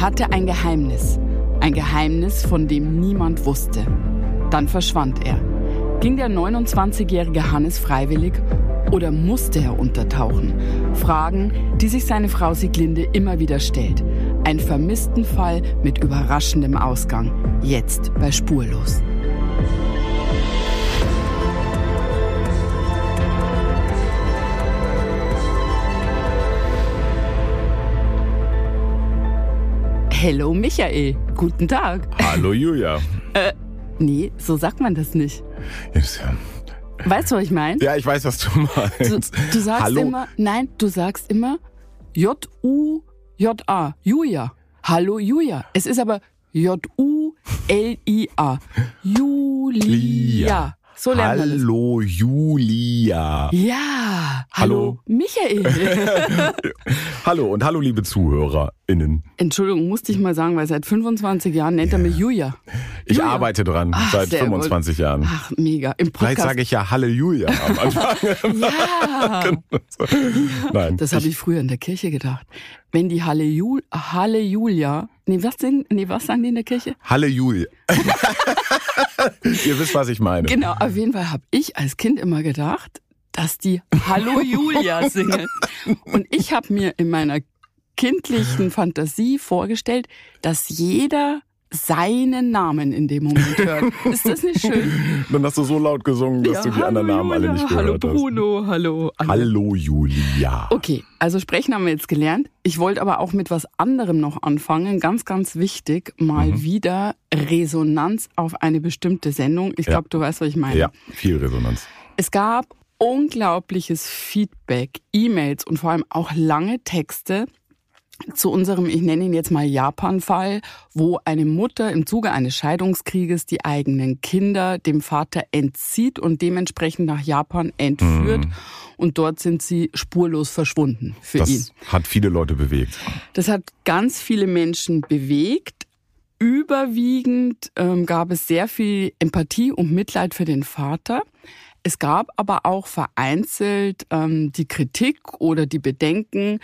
Er hatte ein Geheimnis. Ein Geheimnis, von dem niemand wusste. Dann verschwand er. Ging der 29-jährige Hannes freiwillig oder musste er untertauchen? Fragen, die sich seine Frau Sieglinde immer wieder stellt. Ein vermissten Fall mit überraschendem Ausgang. Jetzt bei Spurlos. Hello Michael, guten Tag. Hallo Julia. Äh, nee, so sagt man das nicht. Ja. Weißt du, was ich meine? Ja, ich weiß, was du meinst. Du, du sagst Hallo. immer, nein, du sagst immer J-U-J-A, Julia. Hallo Julia. Es ist aber J-U-L-I-A. Julia. So lernt. Hallo Julia. Ja, hallo, Hallo. Michael. Hallo und hallo liebe ZuhörerInnen. Entschuldigung, musste ich mal sagen, weil seit 25 Jahren nennt er mich Julia. Ich Julia. arbeite dran Ach, seit sehr 25 Jahren. Ach, mega. Im Vielleicht Podcast. sage ich ja Halleluja am Anfang. ja. Nein. Das habe ich früher in der Kirche gedacht. Wenn die Hallejul Halleluja, nee, was denn, nee, was sagen die in der Kirche? Halleluja. Ihr wisst, was ich meine. Genau, auf jeden Fall habe ich als Kind immer gedacht, dass die Hallo Julia singen. Und ich habe mir in meiner kindlichen Fantasie vorgestellt, dass jeder seinen Namen in dem Moment hört. Ist das nicht schön? Dann hast du so laut gesungen, dass du die anderen Namen alle nicht Hallo gehört hast. Bruno, hallo. Hallo Julia. Okay, also sprechen haben wir jetzt gelernt. Ich wollte aber auch mit was anderem noch anfangen. Ganz, ganz wichtig, mal Mhm. wieder Resonanz auf eine bestimmte Sendung. Ich Ja. glaube, du weißt, was ich meine. Ja, viel Resonanz. Es gab unglaubliches Feedback, E-Mails und vor allem auch lange Texte zu unserem, ich nenne ihn jetzt mal Japan-Fall, wo eine Mutter im Zuge eines Scheidungskrieges die eigenen Kinder dem Vater entzieht und dementsprechend nach Japan entführt. Und dort sind sie spurlos verschwunden für ihn. Das hat viele Leute bewegt. Das hat ganz viele Menschen bewegt. Überwiegend ähm, gab es sehr viel Empathie und Mitleid für den Vater. Es gab aber auch vereinzelt ähm, die Kritik oder die Bedenken,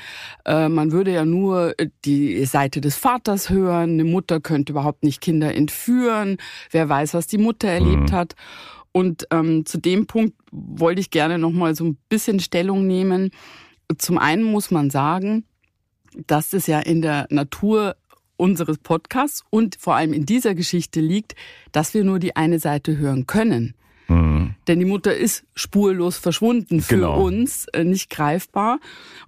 äh, man würde ja nur die Seite des Vaters hören, eine Mutter könnte überhaupt nicht Kinder entführen, wer weiß, was die Mutter erlebt hat. Und ähm, zu dem Punkt wollte ich gerne noch mal so ein bisschen Stellung nehmen. Zum einen muss man sagen, dass es ja in der Natur unseres Podcasts und vor allem in dieser Geschichte liegt, dass wir nur die eine Seite hören können. Denn die Mutter ist spurlos verschwunden für Genau. uns, äh, nicht greifbar.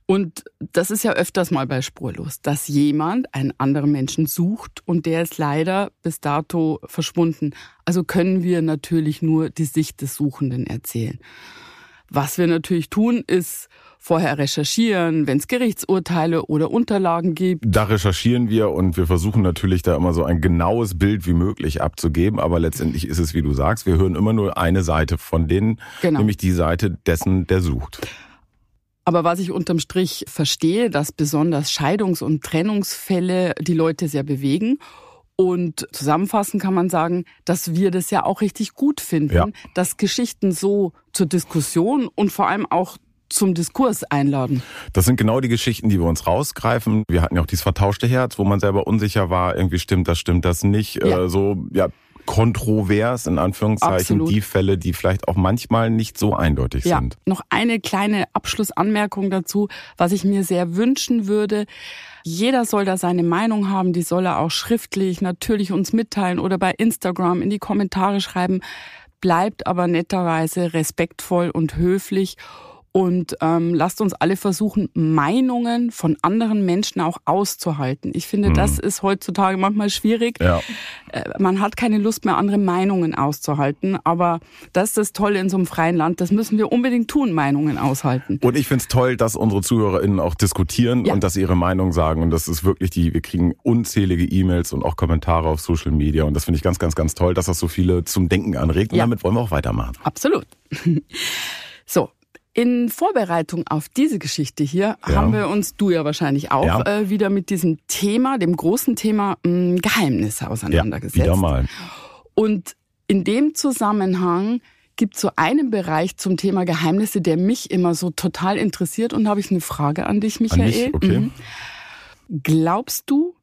Und das ist ja öfters mal bei Spurlos, dass jemand einen anderen Menschen sucht und der ist leider bis dato verschwunden. Also können wir natürlich nur die Sicht des Suchenden erzählen. Was wir natürlich tun, ist vorher recherchieren, wenn es Gerichtsurteile oder Unterlagen gibt. Da recherchieren wir und wir versuchen natürlich da immer so ein genaues Bild wie möglich abzugeben, aber letztendlich ist es, wie du sagst, wir hören immer nur eine Seite von denen, Genau. nämlich die Seite dessen, der sucht. Aber was ich unterm Strich verstehe, dass besonders Scheidungs- und Trennungsfälle die Leute sehr bewegen. Und zusammenfassend kann man sagen, dass wir das ja auch richtig gut finden, Ja. dass Geschichten so zur Diskussion und vor allem auch zum Diskurs einladen. Das sind genau die Geschichten, die wir uns rausgreifen. Wir hatten ja auch dieses vertauschte Herz, wo man selber unsicher war, irgendwie stimmt das, stimmt das nicht. Ja. Äh, so, ja, kontrovers in Anführungszeichen, Absolut. die Fälle, die vielleicht auch manchmal nicht so eindeutig Ja, sind. noch eine kleine Abschlussanmerkung dazu, was ich mir sehr wünschen würde. Jeder soll da seine Meinung haben, die soll er auch schriftlich natürlich uns mitteilen oder bei Instagram in die Kommentare schreiben. Bleibt aber netterweise respektvoll und höflich und ähm, lasst uns alle versuchen, Meinungen von anderen Menschen auch auszuhalten. Ich finde, das ist heutzutage manchmal schwierig. Ja. Äh, Man hat keine Lust mehr, andere Meinungen auszuhalten. Aber das ist das Tolle in so einem freien Land. Das müssen wir unbedingt tun, Meinungen aushalten. Und ich find's toll, dass unsere ZuhörerInnen auch diskutieren Ja. und dass sie ihre Meinung sagen. Und das ist wirklich die, wir kriegen unzählige E-Mails und auch Kommentare auf Social Media. Und das finde ich ganz, ganz, ganz toll, dass das so viele zum Denken anregt. Und Ja. damit wollen wir auch weitermachen. Absolut. So. In Vorbereitung auf diese Geschichte hier Ja. haben wir uns, du ja wahrscheinlich auch, Ja. äh, wieder mit diesem Thema, dem großen Thema mh, Geheimnisse Ja, auseinandergesetzt. wieder mal. Und in dem Zusammenhang gibt es so einen Bereich zum Thema Geheimnisse, der mich immer so total interessiert. Und da habe ich eine Frage an dich, An Michael. mich, okay. Mhm. Glaubst du,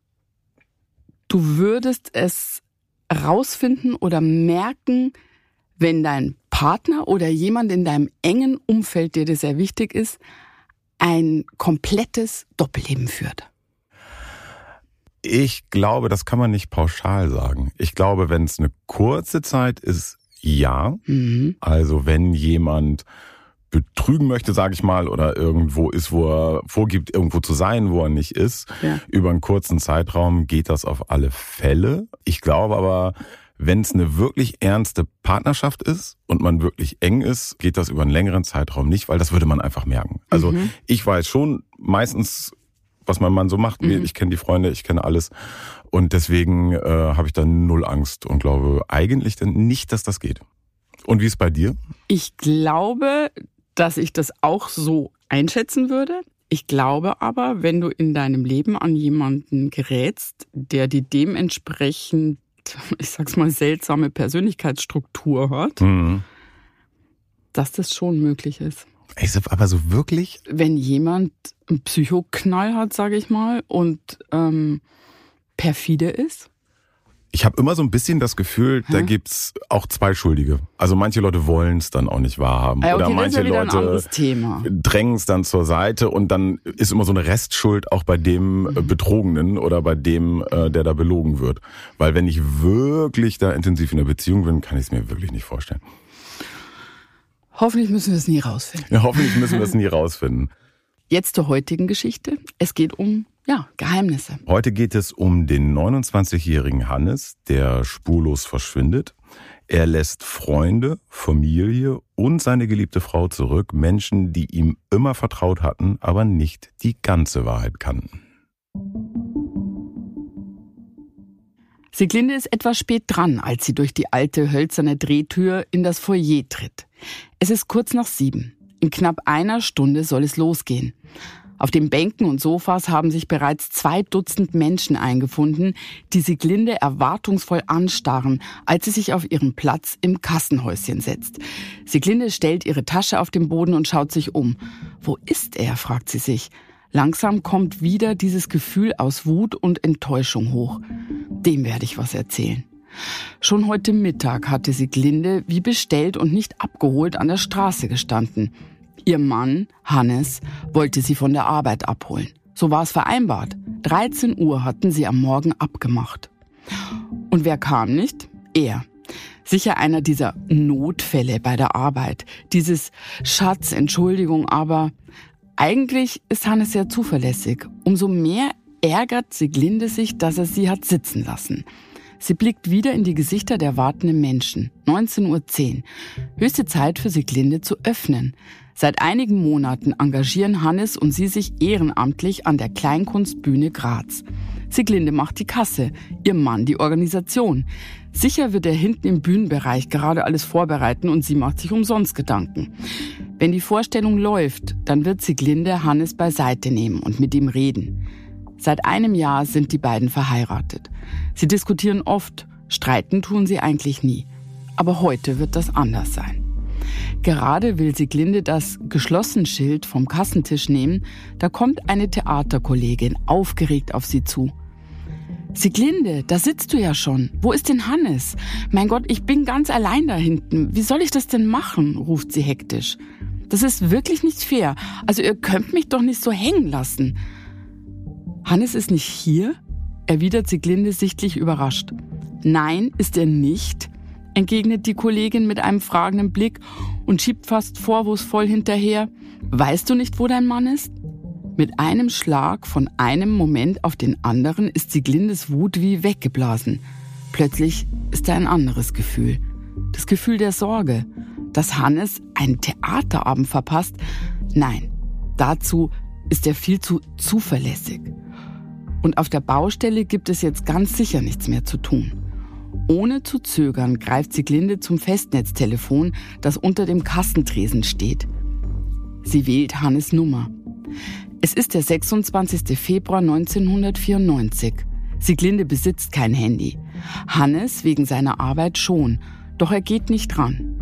du würdest es rausfinden oder merken, wenn dein Partner oder jemand in deinem engen Umfeld, der dir sehr wichtig ist, ein komplettes Doppelleben führt? Ich glaube, das kann man nicht pauschal sagen. Ich glaube, wenn es eine kurze Zeit ist, ja. Mhm. Also wenn jemand betrügen möchte, sage ich mal, oder irgendwo ist, wo er vorgibt, irgendwo zu sein, wo er nicht ist, ja. über einen kurzen Zeitraum geht das auf alle Fälle. Ich glaube aber, wenn es eine wirklich ernste Partnerschaft ist und man wirklich eng ist, geht das über einen längeren Zeitraum nicht, weil das würde man einfach merken. Also mhm. ich weiß schon meistens, was mein Mann so macht. Mhm. Ich kenne die Freunde, ich kenne alles. Und deswegen äh, habe ich dann null Angst und glaube eigentlich dann nicht, dass das geht. Und wie ist bei dir? Ich glaube, dass ich das auch so einschätzen würde. Ich glaube aber, wenn du in deinem Leben an jemanden gerätst, der die dementsprechend ich sag's mal, seltsame Persönlichkeitsstruktur hat, mhm. dass das schon möglich ist. Aber so wirklich? Wenn jemand einen Psychoknall hat, sage ich mal, und ähm, perfide ist, ich habe immer so ein bisschen das Gefühl, Hä? da gibt's auch zwei Schuldige. Also manche Leute wollen es dann auch nicht wahrhaben. Ja, okay, Oder manche ja Leute drängen es dann zur Seite und dann ist immer so eine Restschuld auch bei dem äh, mhm. Betrogenen oder bei dem, äh, der da belogen wird. Weil wenn ich wirklich da intensiv in der Beziehung bin, kann ich es mir wirklich nicht vorstellen. Hoffentlich müssen wir es nie rausfinden. Ja, hoffentlich müssen wir es nie rausfinden. Jetzt zur heutigen Geschichte. Es geht um ja, Geheimnisse. Heute geht es um den 29-jährigen Hannes, der spurlos verschwindet. Er lässt Freunde, Familie und seine geliebte Frau zurück, Menschen, die ihm immer vertraut hatten, aber nicht die ganze Wahrheit kannten. Sieglinde ist etwas spät dran, als sie durch die alte hölzerne Drehtür in das Foyer tritt. Es ist kurz nach sieben. In knapp einer Stunde soll es losgehen. Auf den Bänken und Sofas haben sich bereits zwei Dutzend Menschen eingefunden, die Sieglinde erwartungsvoll anstarren, als sie sich auf ihren Platz im Kassenhäuschen setzt. Sieglinde stellt ihre Tasche auf den Boden und schaut sich um. Wo ist er? fragt sie sich. Langsam kommt wieder dieses Gefühl aus Wut und Enttäuschung hoch. Dem werde ich was erzählen. Schon heute Mittag hatte Sieglinde wie bestellt und nicht abgeholt an der Straße gestanden. Ihr Mann, Hannes, wollte sie von der Arbeit abholen. So war es vereinbart. 13 Uhr hatten sie am Morgen abgemacht. Und wer kam nicht? Er. Sicher einer dieser Notfälle bei der Arbeit. Dieses Schatz, Entschuldigung, aber eigentlich ist Hannes sehr zuverlässig. Umso mehr ärgert Siglinde sich, dass er sie hat sitzen lassen. Sie blickt wieder in die Gesichter der wartenden Menschen. 19.10 Uhr. Höchste Zeit für Siglinde zu öffnen. Seit einigen Monaten engagieren Hannes und sie sich ehrenamtlich an der Kleinkunstbühne Graz. Siglinde macht die Kasse, ihr Mann die Organisation. Sicher wird er hinten im Bühnenbereich gerade alles vorbereiten und sie macht sich umsonst Gedanken. Wenn die Vorstellung läuft, dann wird Siglinde Hannes beiseite nehmen und mit ihm reden. Seit einem Jahr sind die beiden verheiratet. Sie diskutieren oft, streiten tun sie eigentlich nie. Aber heute wird das anders sein. Gerade will Sieglinde das Geschlossen-Schild vom Kassentisch nehmen, da kommt eine Theaterkollegin aufgeregt auf sie zu. Sieglinde, da sitzt du ja schon. Wo ist denn Hannes? Mein Gott, ich bin ganz allein da hinten. Wie soll ich das denn machen? ruft sie hektisch. Das ist wirklich nicht fair. Also ihr könnt mich doch nicht so hängen lassen. Hannes ist nicht hier? erwidert Sieglinde sichtlich überrascht. Nein, ist er nicht entgegnet die Kollegin mit einem fragenden Blick und schiebt fast vorwurfsvoll hinterher. Weißt du nicht, wo dein Mann ist? Mit einem Schlag von einem Moment auf den anderen ist Sieglindes Wut wie weggeblasen. Plötzlich ist da ein anderes Gefühl. Das Gefühl der Sorge. Dass Hannes einen Theaterabend verpasst? Nein, dazu ist er viel zu zuverlässig. Und auf der Baustelle gibt es jetzt ganz sicher nichts mehr zu tun. Ohne zu zögern greift Sieglinde zum Festnetztelefon, das unter dem Kassentresen steht. Sie wählt Hannes Nummer. Es ist der 26. Februar 1994. Sieglinde besitzt kein Handy. Hannes wegen seiner Arbeit schon, doch er geht nicht dran.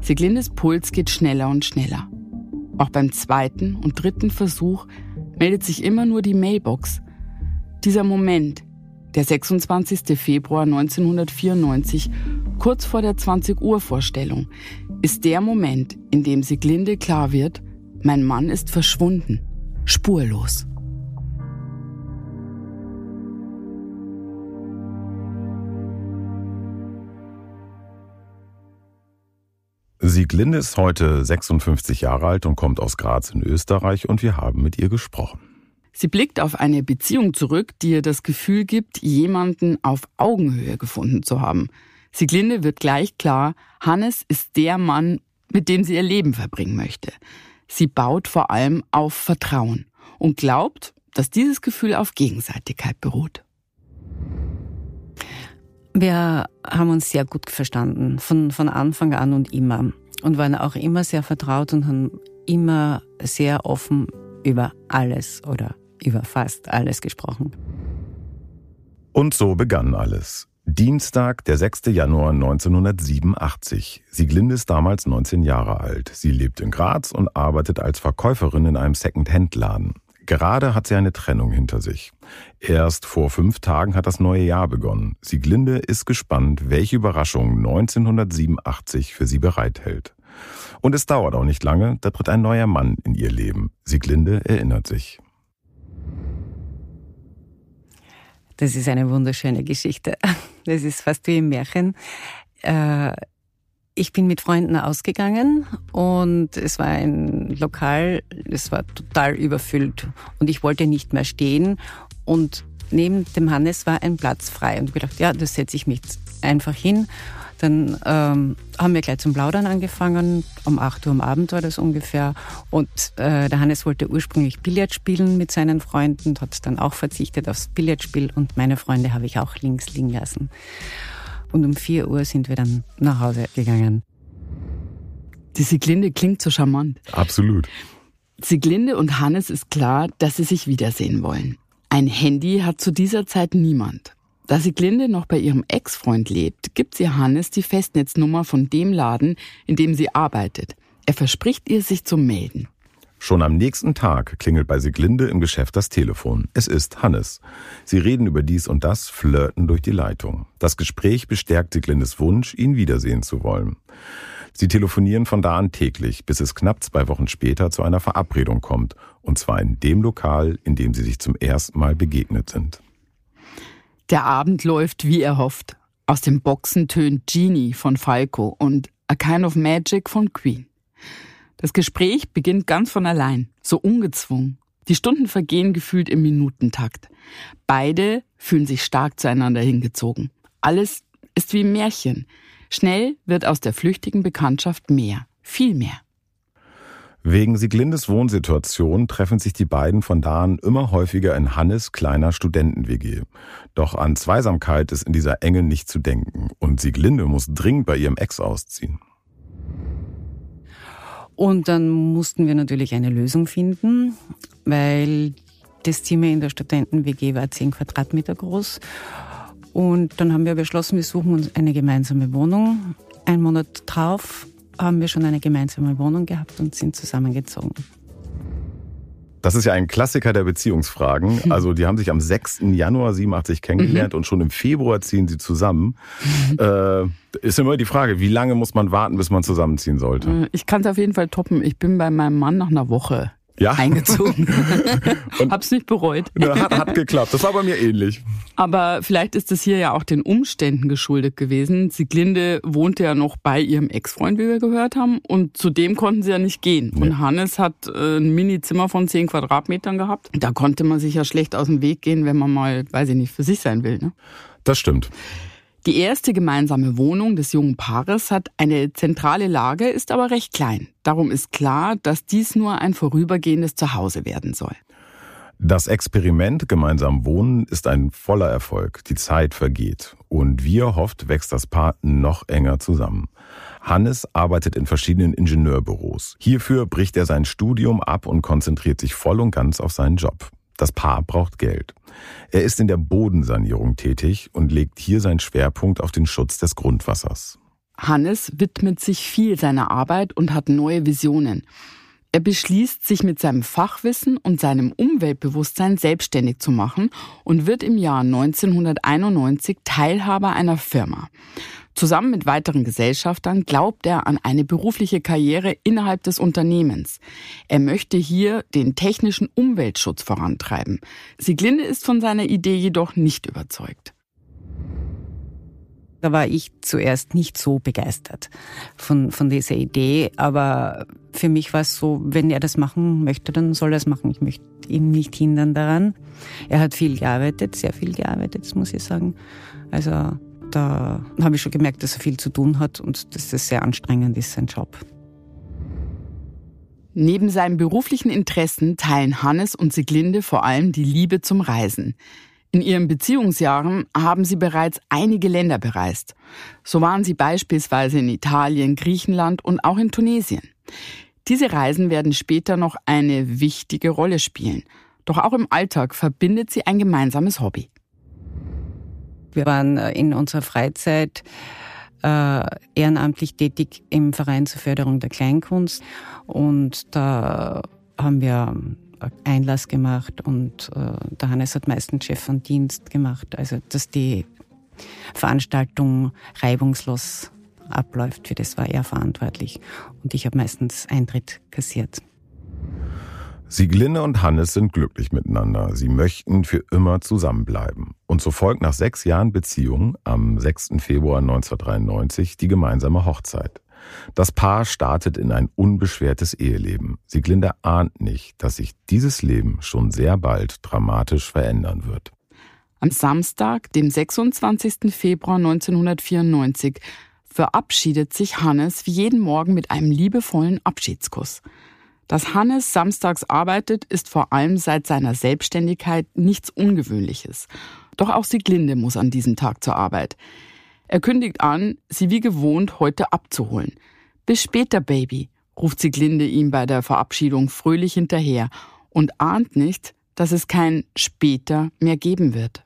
Sieglindes Puls geht schneller und schneller. Auch beim zweiten und dritten Versuch meldet sich immer nur die Mailbox. Dieser Moment, der 26. Februar 1994, kurz vor der 20 Uhr Vorstellung, ist der Moment, in dem Sieglinde klar wird, mein Mann ist verschwunden, spurlos. Sieglinde ist heute 56 Jahre alt und kommt aus Graz in Österreich und wir haben mit ihr gesprochen. Sie blickt auf eine Beziehung zurück, die ihr das Gefühl gibt, jemanden auf Augenhöhe gefunden zu haben. Sieglinde wird gleich klar, Hannes ist der Mann, mit dem sie ihr Leben verbringen möchte. Sie baut vor allem auf Vertrauen und glaubt, dass dieses Gefühl auf Gegenseitigkeit beruht. Wir haben uns sehr gut verstanden, von, von Anfang an und immer. Und waren auch immer sehr vertraut und haben immer sehr offen über alles oder über fast alles gesprochen. Und so begann alles. Dienstag, der 6. Januar 1987. Sieglinde ist damals 19 Jahre alt. Sie lebt in Graz und arbeitet als Verkäuferin in einem Second-Hand-Laden. Gerade hat sie eine Trennung hinter sich. Erst vor fünf Tagen hat das neue Jahr begonnen. Sieglinde ist gespannt, welche Überraschung 1987 für sie bereithält. Und es dauert auch nicht lange, da tritt ein neuer Mann in ihr Leben. Sieglinde erinnert sich. Das ist eine wunderschöne Geschichte. Das ist fast wie im Märchen. Äh, ich bin mit Freunden ausgegangen und es war ein Lokal, es war total überfüllt und ich wollte nicht mehr stehen und neben dem Hannes war ein Platz frei und ich gedacht, ja, das setze ich mich einfach hin. Dann ähm, haben wir gleich zum Plaudern angefangen. Um 8 Uhr am Abend war das ungefähr. Und äh, der Hannes wollte ursprünglich Billard spielen mit seinen Freunden, hat dann auch verzichtet aufs Billardspiel und meine Freunde habe ich auch links liegen lassen und um 4 Uhr sind wir dann nach Hause gegangen. Die Sieglinde klingt so charmant. Absolut. Sieglinde und Hannes ist klar, dass sie sich wiedersehen wollen. Ein Handy hat zu dieser Zeit niemand. Da Sieglinde noch bei ihrem Ex-Freund lebt, gibt sie Hannes die Festnetznummer von dem Laden, in dem sie arbeitet. Er verspricht ihr, sich zu melden. Schon am nächsten Tag klingelt bei Siglinde im Geschäft das Telefon. Es ist Hannes. Sie reden über dies und das, flirten durch die Leitung. Das Gespräch bestärkt Siglindes Wunsch, ihn wiedersehen zu wollen. Sie telefonieren von da an täglich, bis es knapp zwei Wochen später zu einer Verabredung kommt. Und zwar in dem Lokal, in dem sie sich zum ersten Mal begegnet sind. Der Abend läuft wie erhofft. Aus den Boxen tönt Genie von Falco und A Kind of Magic von Queen. Das Gespräch beginnt ganz von allein, so ungezwungen. Die Stunden vergehen gefühlt im Minutentakt. Beide fühlen sich stark zueinander hingezogen. Alles ist wie ein Märchen. Schnell wird aus der flüchtigen Bekanntschaft mehr, viel mehr. Wegen Sieglindes Wohnsituation treffen sich die beiden von da an immer häufiger in Hannes kleiner Studenten-WG. Doch an Zweisamkeit ist in dieser Enge nicht zu denken und Sieglinde muss dringend bei ihrem Ex ausziehen. Und dann mussten wir natürlich eine Lösung finden, weil das Zimmer in der Studenten-WG war zehn Quadratmeter groß. Und dann haben wir beschlossen, wir suchen uns eine gemeinsame Wohnung. Ein Monat drauf haben wir schon eine gemeinsame Wohnung gehabt und sind zusammengezogen. Das ist ja ein Klassiker der Beziehungsfragen. Also die haben sich am 6. Januar 87 kennengelernt mhm. und schon im Februar ziehen sie zusammen. Mhm. Äh, ist immer die Frage, wie lange muss man warten, bis man zusammenziehen sollte? Äh, ich kann es auf jeden Fall toppen. Ich bin bei meinem Mann nach einer Woche ja. eingezogen. und Hab's nicht bereut. Hat, hat geklappt. Das war bei mir ähnlich. Aber vielleicht ist es hier ja auch den Umständen geschuldet gewesen. Sieglinde wohnte ja noch bei ihrem Ex-Freund, wie wir gehört haben. Und zudem konnten sie ja nicht gehen. Nee. Und Hannes hat äh, ein Mini-Zimmer von zehn Quadratmetern gehabt. Da konnte man sich ja schlecht aus dem Weg gehen, wenn man mal, weiß ich nicht, für sich sein will. Ne? Das stimmt. Die erste gemeinsame Wohnung des jungen Paares hat eine zentrale Lage, ist aber recht klein. Darum ist klar, dass dies nur ein vorübergehendes Zuhause werden soll. Das Experiment gemeinsam wohnen ist ein voller Erfolg. Die Zeit vergeht. Und wie erhofft, wächst das Paar noch enger zusammen. Hannes arbeitet in verschiedenen Ingenieurbüros. Hierfür bricht er sein Studium ab und konzentriert sich voll und ganz auf seinen Job. Das Paar braucht Geld. Er ist in der Bodensanierung tätig und legt hier seinen Schwerpunkt auf den Schutz des Grundwassers. Hannes widmet sich viel seiner Arbeit und hat neue Visionen. Er beschließt, sich mit seinem Fachwissen und seinem Umweltbewusstsein selbstständig zu machen und wird im Jahr 1991 Teilhaber einer Firma. Zusammen mit weiteren Gesellschaftern glaubt er an eine berufliche Karriere innerhalb des Unternehmens. Er möchte hier den technischen Umweltschutz vorantreiben. Sieglinde ist von seiner Idee jedoch nicht überzeugt. Da war ich zuerst nicht so begeistert von, von dieser Idee, aber für mich war es so, wenn er das machen möchte, dann soll er es machen. Ich möchte ihn nicht hindern daran. Er hat viel gearbeitet, sehr viel gearbeitet, muss ich sagen. Also da habe ich schon gemerkt, dass er viel zu tun hat und dass das sehr anstrengend ist, sein Job. Neben seinen beruflichen Interessen teilen Hannes und Siglinde vor allem die Liebe zum Reisen. In ihren Beziehungsjahren haben sie bereits einige Länder bereist. So waren sie beispielsweise in Italien, Griechenland und auch in Tunesien. Diese Reisen werden später noch eine wichtige Rolle spielen. Doch auch im Alltag verbindet sie ein gemeinsames Hobby. Wir waren äh, in unserer Freizeit äh, ehrenamtlich tätig im Verein zur Förderung der Kleinkunst und da haben wir Einlass gemacht und äh, der Hannes hat meistens Chef von Dienst gemacht, also dass die Veranstaltung reibungslos abläuft. Für das war er verantwortlich und ich habe meistens Eintritt kassiert. Sieglinde und Hannes sind glücklich miteinander. Sie möchten für immer zusammenbleiben. Und so folgt nach sechs Jahren Beziehung am 6. Februar 1993 die gemeinsame Hochzeit. Das Paar startet in ein unbeschwertes Eheleben. Sieglinde ahnt nicht, dass sich dieses Leben schon sehr bald dramatisch verändern wird. Am Samstag, dem 26. Februar 1994, verabschiedet sich Hannes wie jeden Morgen mit einem liebevollen Abschiedskuss. Dass Hannes samstags arbeitet, ist vor allem seit seiner Selbstständigkeit nichts Ungewöhnliches. Doch auch Sieglinde muss an diesem Tag zur Arbeit. Er kündigt an, sie wie gewohnt heute abzuholen. Bis später, Baby, ruft Sieglinde ihm bei der Verabschiedung fröhlich hinterher und ahnt nicht, dass es kein später mehr geben wird.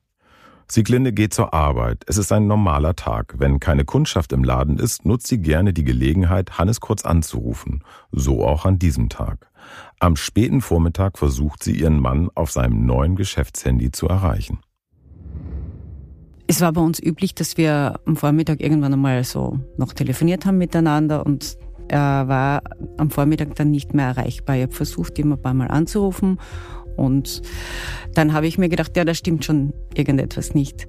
Sieglinde geht zur Arbeit. Es ist ein normaler Tag. Wenn keine Kundschaft im Laden ist, nutzt sie gerne die Gelegenheit, Hannes kurz anzurufen. So auch an diesem Tag. Am späten Vormittag versucht sie ihren Mann auf seinem neuen Geschäftshandy zu erreichen. Es war bei uns üblich, dass wir am Vormittag irgendwann einmal so noch telefoniert haben miteinander und er war am Vormittag dann nicht mehr erreichbar. Ich habe versucht, ihn ein paar Mal anzurufen und dann habe ich mir gedacht, ja, da stimmt schon irgendetwas nicht.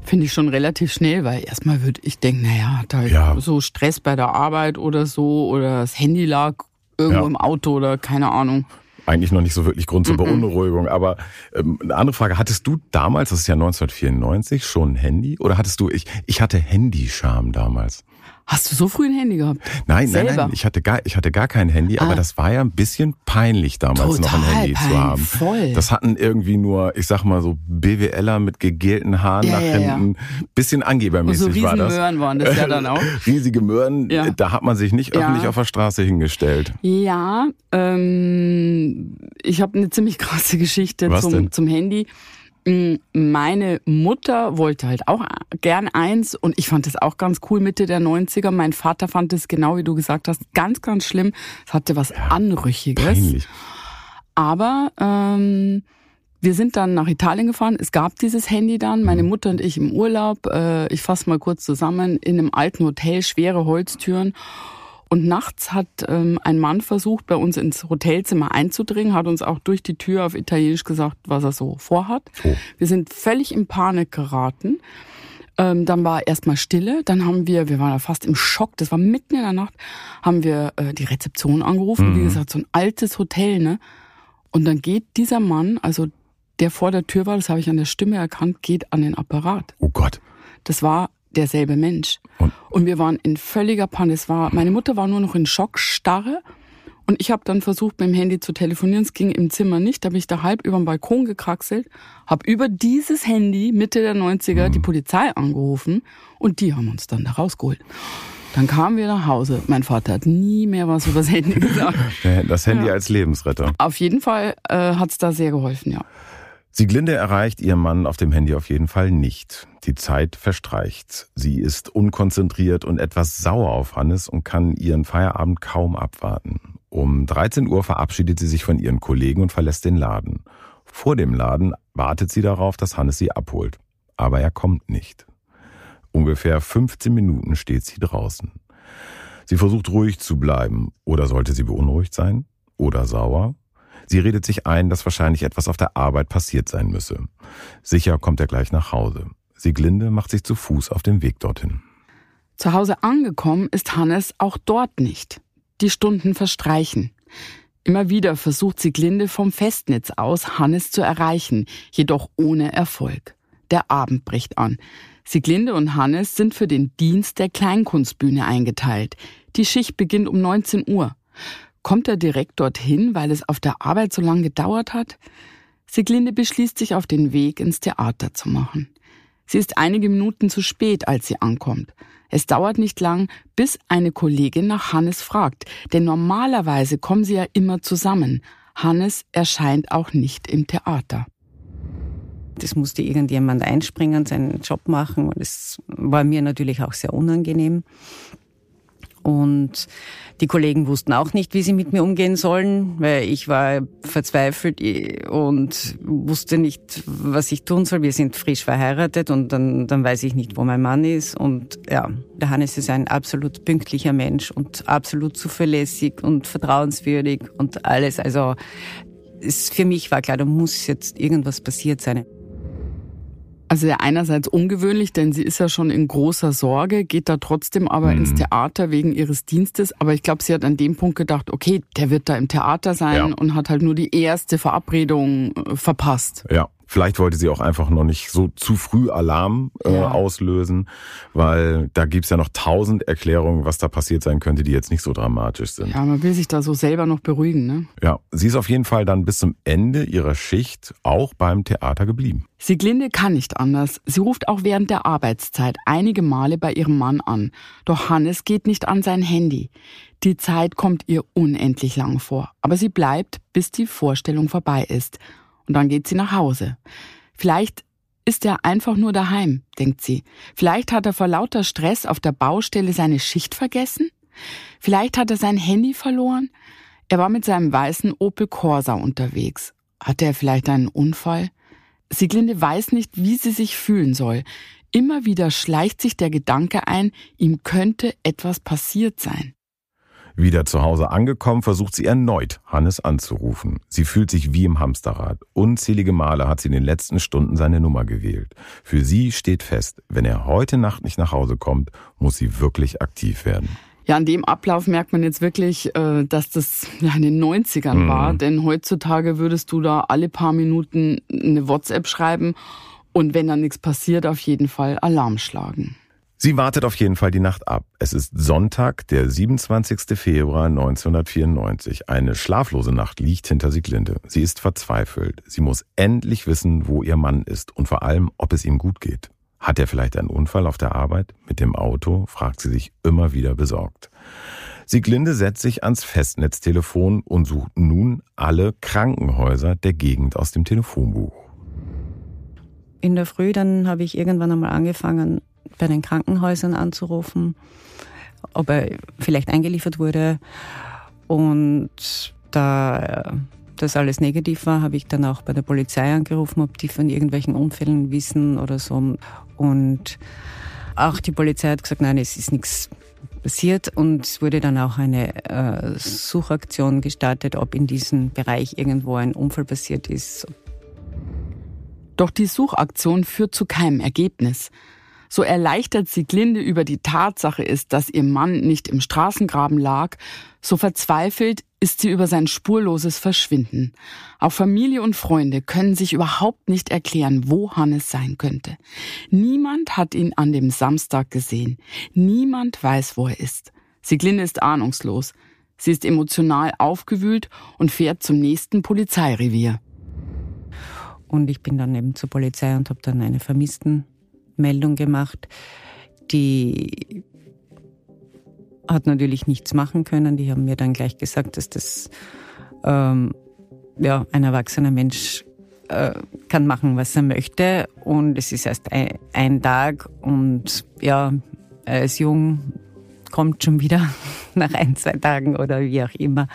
Finde ich schon relativ schnell, weil erstmal würde ich denken, naja, er ja. so Stress bei der Arbeit oder so oder das Handy lag irgendwo ja. im Auto oder keine Ahnung eigentlich noch nicht so wirklich Grund zur Beunruhigung. Aber ähm, eine andere Frage, hattest du damals, das ist ja 1994, schon ein Handy? Oder hattest du, ich, ich hatte Handyscham damals. Hast du so früh ein Handy gehabt? Nein, Selber? nein, nein. Ich hatte gar, ich hatte gar kein Handy, ah. aber das war ja ein bisschen peinlich damals Total noch ein Handy peinlich, zu haben. Voll. Das hatten irgendwie nur, ich sag mal so BWLer mit gegelten Haaren Ja, nach ja, ja. hinten. Bisschen angebermäßig Und so war das. Riesenmöhren waren das ja dann auch. Riesige Möhren, Ja. da hat man sich nicht Ja. öffentlich auf der Straße hingestellt. Ja, ähm, ich habe eine ziemlich krasse Geschichte Was zum, denn? zum Handy. Mm, Meine Mutter wollte halt auch gern eins und ich fand das auch ganz cool Mitte der 90er. Mein Vater fand es genau wie du gesagt hast ganz, ganz schlimm. Es hatte was Anrüchiges. Peinlich. Aber ähm, wir sind dann nach Italien gefahren. Es gab dieses Handy dann. Meine Mutter und ich im Urlaub. Äh, ich fasse mal kurz zusammen. In einem alten Hotel, schwere Holztüren. Und nachts hat ähm, ein Mann versucht, bei uns ins Hotelzimmer einzudringen, hat uns auch durch die Tür auf Italienisch gesagt, was er so vorhat. Oh. Wir sind völlig in Panik geraten. Ähm, dann war erstmal Stille. Dann haben wir, wir waren ja fast im Schock, das war mitten in der Nacht, haben wir äh, die Rezeption angerufen. Wie gesagt, so ein altes Hotel, ne? Und dann geht dieser Mann, also der vor der Tür war, das habe ich an der Stimme erkannt, geht an den Apparat. Oh Gott. Das war derselbe Mensch. Und- Und wir waren in völliger Panik. Es war, meine Mutter war nur noch in Schockstarre. Und ich habe dann versucht, mit dem Handy zu telefonieren. Es ging im Zimmer nicht. Da bin ich da halb über den Balkon gekraxelt, habe über dieses Handy Mitte der 90er die Polizei angerufen und die haben uns dann da rausgeholt. Dann kamen wir nach Hause. Mein Vater hat nie mehr was über das Handy gesagt. Das Handy als Lebensretter. Auf jeden Fall äh, hat's da sehr geholfen, ja. Sieglinde erreicht ihren Mann auf dem Handy auf jeden Fall nicht. Die Zeit verstreicht. Sie ist unkonzentriert und etwas sauer auf Hannes und kann ihren Feierabend kaum abwarten. Um 13 Uhr verabschiedet sie sich von ihren Kollegen und verlässt den Laden. Vor dem Laden wartet sie darauf, dass Hannes sie abholt. Aber er kommt nicht. Ungefähr 15 Minuten steht sie draußen. Sie versucht ruhig zu bleiben. Oder sollte sie beunruhigt sein? Oder sauer? Sie redet sich ein, dass wahrscheinlich etwas auf der Arbeit passiert sein müsse. Sicher kommt er gleich nach Hause. Sieglinde macht sich zu Fuß auf den Weg dorthin. Zu Hause angekommen ist Hannes auch dort nicht. Die Stunden verstreichen. Immer wieder versucht Sieglinde vom Festnetz aus, Hannes zu erreichen, jedoch ohne Erfolg. Der Abend bricht an. Sieglinde und Hannes sind für den Dienst der Kleinkunstbühne eingeteilt. Die Schicht beginnt um 19 Uhr. Kommt er direkt dorthin, weil es auf der Arbeit so lange gedauert hat? Sieglinde beschließt sich auf den Weg ins Theater zu machen. Sie ist einige Minuten zu spät, als sie ankommt. Es dauert nicht lang, bis eine Kollegin nach Hannes fragt, denn normalerweise kommen sie ja immer zusammen. Hannes erscheint auch nicht im Theater. Das musste irgendjemand einspringen, seinen Job machen und es war mir natürlich auch sehr unangenehm. Und die Kollegen wussten auch nicht, wie sie mit mir umgehen sollen, weil ich war verzweifelt und wusste nicht, was ich tun soll. Wir sind frisch verheiratet und dann, dann weiß ich nicht, wo mein Mann ist. Und ja, der Hannes ist ein absolut pünktlicher Mensch und absolut zuverlässig und vertrauenswürdig und alles. Also es, für mich war klar, da muss jetzt irgendwas passiert sein. Also ja einerseits ungewöhnlich, denn sie ist ja schon in großer Sorge, geht da trotzdem aber mhm. ins Theater wegen ihres Dienstes. Aber ich glaube, sie hat an dem Punkt gedacht, okay, der wird da im Theater sein ja. und hat halt nur die erste Verabredung äh, verpasst. Ja. Vielleicht wollte sie auch einfach noch nicht so zu früh Alarm äh, ja. auslösen, weil da gibt's ja noch tausend Erklärungen, was da passiert sein könnte, die jetzt nicht so dramatisch sind. Ja, man will sich da so selber noch beruhigen, ne? Ja, sie ist auf jeden Fall dann bis zum Ende ihrer Schicht auch beim Theater geblieben. Sieglinde kann nicht anders. Sie ruft auch während der Arbeitszeit einige Male bei ihrem Mann an. Doch Hannes geht nicht an sein Handy. Die Zeit kommt ihr unendlich lang vor. Aber sie bleibt, bis die Vorstellung vorbei ist. Und dann geht sie nach Hause. Vielleicht ist er einfach nur daheim, denkt sie. Vielleicht hat er vor lauter Stress auf der Baustelle seine Schicht vergessen. Vielleicht hat er sein Handy verloren. Er war mit seinem weißen Opel Corsa unterwegs. Hatte er vielleicht einen Unfall? Sieglinde weiß nicht, wie sie sich fühlen soll. Immer wieder schleicht sich der Gedanke ein, ihm könnte etwas passiert sein. Wieder zu Hause angekommen, versucht sie erneut, Hannes anzurufen. Sie fühlt sich wie im Hamsterrad. Unzählige Male hat sie in den letzten Stunden seine Nummer gewählt. Für sie steht fest, wenn er heute Nacht nicht nach Hause kommt, muss sie wirklich aktiv werden. Ja, an dem Ablauf merkt man jetzt wirklich, äh, dass das ja in den 90ern mhm. war. Denn heutzutage würdest du da alle paar Minuten eine WhatsApp schreiben und wenn dann nichts passiert, auf jeden Fall Alarm schlagen. Sie wartet auf jeden Fall die Nacht ab. Es ist Sonntag, der 27. Februar 1994. Eine schlaflose Nacht liegt hinter Sieglinde. Sie ist verzweifelt. Sie muss endlich wissen, wo ihr Mann ist und vor allem, ob es ihm gut geht. Hat er vielleicht einen Unfall auf der Arbeit? Mit dem Auto? fragt sie sich immer wieder besorgt. Sieglinde setzt sich ans Festnetztelefon und sucht nun alle Krankenhäuser der Gegend aus dem Telefonbuch. In der Früh dann habe ich irgendwann einmal angefangen, bei den Krankenhäusern anzurufen, ob er vielleicht eingeliefert wurde. Und da das alles negativ war, habe ich dann auch bei der Polizei angerufen, ob die von irgendwelchen Unfällen wissen oder so. Und auch die Polizei hat gesagt, nein, es ist nichts passiert und es wurde dann auch eine äh, Suchaktion gestartet, ob in diesem Bereich irgendwo ein Unfall passiert ist. Doch die Suchaktion führt zu keinem Ergebnis. So erleichtert sie Glinde über die Tatsache ist, dass ihr Mann nicht im Straßengraben lag, so verzweifelt ist sie über sein spurloses Verschwinden. Auch Familie und Freunde können sich überhaupt nicht erklären, wo Hannes sein könnte. Niemand hat ihn an dem Samstag gesehen. Niemand weiß, wo er ist. Sieglinde ist ahnungslos. Sie ist emotional aufgewühlt und fährt zum nächsten Polizeirevier. Und ich bin dann eben zur Polizei und habe dann eine Vermissten Meldung gemacht. Die hat natürlich nichts machen können. Die haben mir dann gleich gesagt, dass das ähm, ja, ein erwachsener Mensch äh, kann machen, was er möchte. Und es ist erst ein, ein Tag und ja, er ist jung, kommt schon wieder. nach ein, zwei Tagen oder wie auch immer.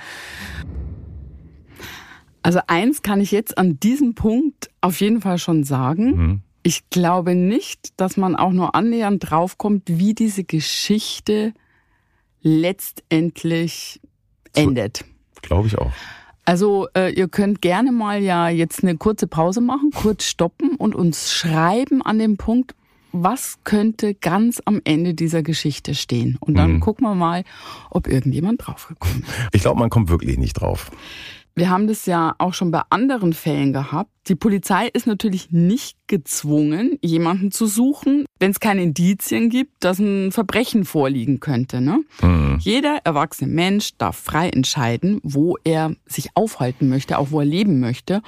Also eins kann ich jetzt an diesem Punkt auf jeden Fall schon sagen. Mhm. Ich glaube nicht, dass man auch nur annähernd draufkommt, wie diese Geschichte letztendlich endet. Glaube ich auch. Also äh, ihr könnt gerne mal ja jetzt eine kurze Pause machen, kurz stoppen und uns schreiben an dem Punkt, was könnte ganz am Ende dieser Geschichte stehen. Und dann mhm. gucken wir mal, ob irgendjemand draufgekommen ist. Ich glaube, man kommt wirklich nicht drauf. Wir haben das ja auch schon bei anderen Fällen gehabt. Die Polizei ist natürlich nicht gezwungen, jemanden zu suchen, wenn es keine Indizien gibt, dass ein Verbrechen vorliegen könnte. Ne? Mhm. Jeder erwachsene Mensch darf frei entscheiden, wo er sich aufhalten möchte, auch wo er leben möchte.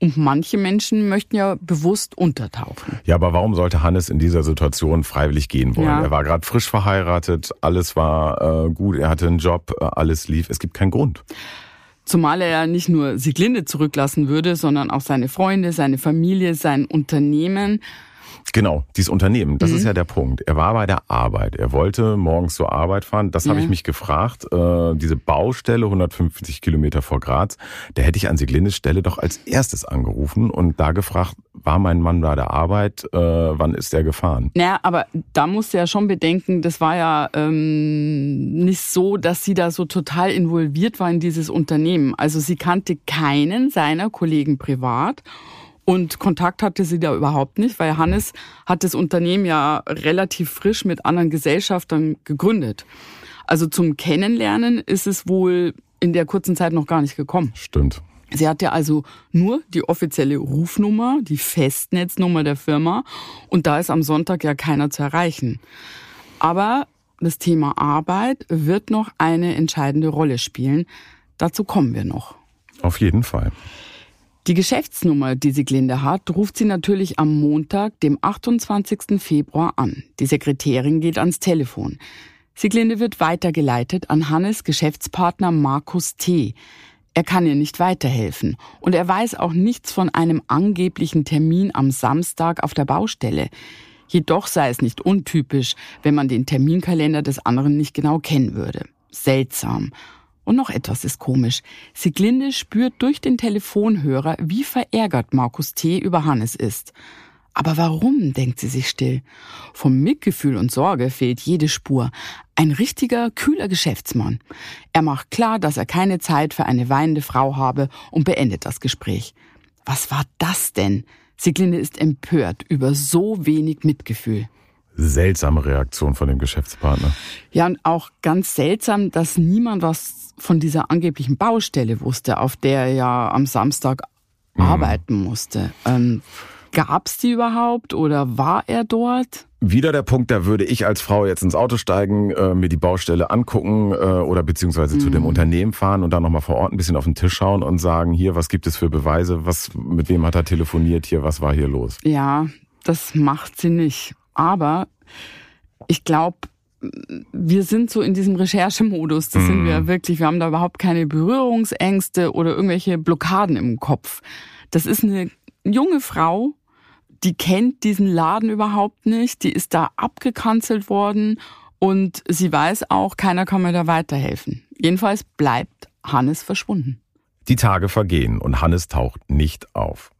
Und manche Menschen möchten ja bewusst untertauchen. Ja, aber warum sollte Hannes in dieser Situation freiwillig gehen wollen? Ja. Er war gerade frisch verheiratet, alles war äh, gut, er hatte einen Job, äh, alles lief. Es gibt keinen Grund. Zumal er ja nicht nur Sieglinde zurücklassen würde, sondern auch seine Freunde, seine Familie, sein Unternehmen. Genau, dieses Unternehmen, das mhm. ist ja der Punkt. Er war bei der Arbeit. Er wollte morgens zur Arbeit fahren. Das ja. habe ich mich gefragt. Äh, diese Baustelle 150 Kilometer vor Graz, da hätte ich an Sieglindes Stelle doch als erstes angerufen und da gefragt, war mein Mann bei der Arbeit? Äh, wann ist er gefahren? Naja, aber da musst du ja schon bedenken, das war ja ähm, nicht so, dass sie da so total involviert war in dieses Unternehmen. Also sie kannte keinen seiner Kollegen privat. Und Kontakt hatte sie da überhaupt nicht, weil Hannes hat das Unternehmen ja relativ frisch mit anderen Gesellschaftern gegründet. Also zum Kennenlernen ist es wohl in der kurzen Zeit noch gar nicht gekommen. Stimmt. Sie hatte also nur die offizielle Rufnummer, die Festnetznummer der Firma und da ist am Sonntag ja keiner zu erreichen. Aber das Thema Arbeit wird noch eine entscheidende Rolle spielen. Dazu kommen wir noch. Auf jeden Fall. Die Geschäftsnummer, die Sieglinde hat, ruft sie natürlich am Montag, dem 28. Februar an. Die Sekretärin geht ans Telefon. Sieglinde wird weitergeleitet an Hannes Geschäftspartner Markus T. Er kann ihr nicht weiterhelfen und er weiß auch nichts von einem angeblichen Termin am Samstag auf der Baustelle. Jedoch sei es nicht untypisch, wenn man den Terminkalender des anderen nicht genau kennen würde. Seltsam. Und noch etwas ist komisch. Sieglinde spürt durch den Telefonhörer, wie verärgert Markus T. über Hannes ist. Aber warum, denkt sie sich still. Vom Mitgefühl und Sorge fehlt jede Spur. Ein richtiger, kühler Geschäftsmann. Er macht klar, dass er keine Zeit für eine weinende Frau habe und beendet das Gespräch. Was war das denn? Sieglinde ist empört über so wenig Mitgefühl seltsame Reaktion von dem Geschäftspartner. Ja, und auch ganz seltsam, dass niemand was von dieser angeblichen Baustelle wusste, auf der er ja am Samstag mhm. arbeiten musste. Ähm, Gab es die überhaupt oder war er dort? Wieder der Punkt, da würde ich als Frau jetzt ins Auto steigen, äh, mir die Baustelle angucken äh, oder beziehungsweise mhm. zu dem mhm. Unternehmen fahren und dann nochmal vor Ort ein bisschen auf den Tisch schauen und sagen, hier, was gibt es für Beweise, was, mit wem hat er telefoniert, hier, was war hier los? Ja, das macht sie nicht. Aber ich glaube, wir sind so in diesem Recherchemodus. Das mhm. sind wir mhm. wirklich. Wir haben da überhaupt keine Berührungsängste oder irgendwelche Blockaden im Kopf. Das ist eine junge Frau, die kennt diesen Laden überhaupt nicht. Die ist da abgekanzelt worden und sie weiß auch, keiner kann mir da weiterhelfen. Jedenfalls bleibt Hannes verschwunden. Die Tage vergehen und Hannes taucht nicht auf.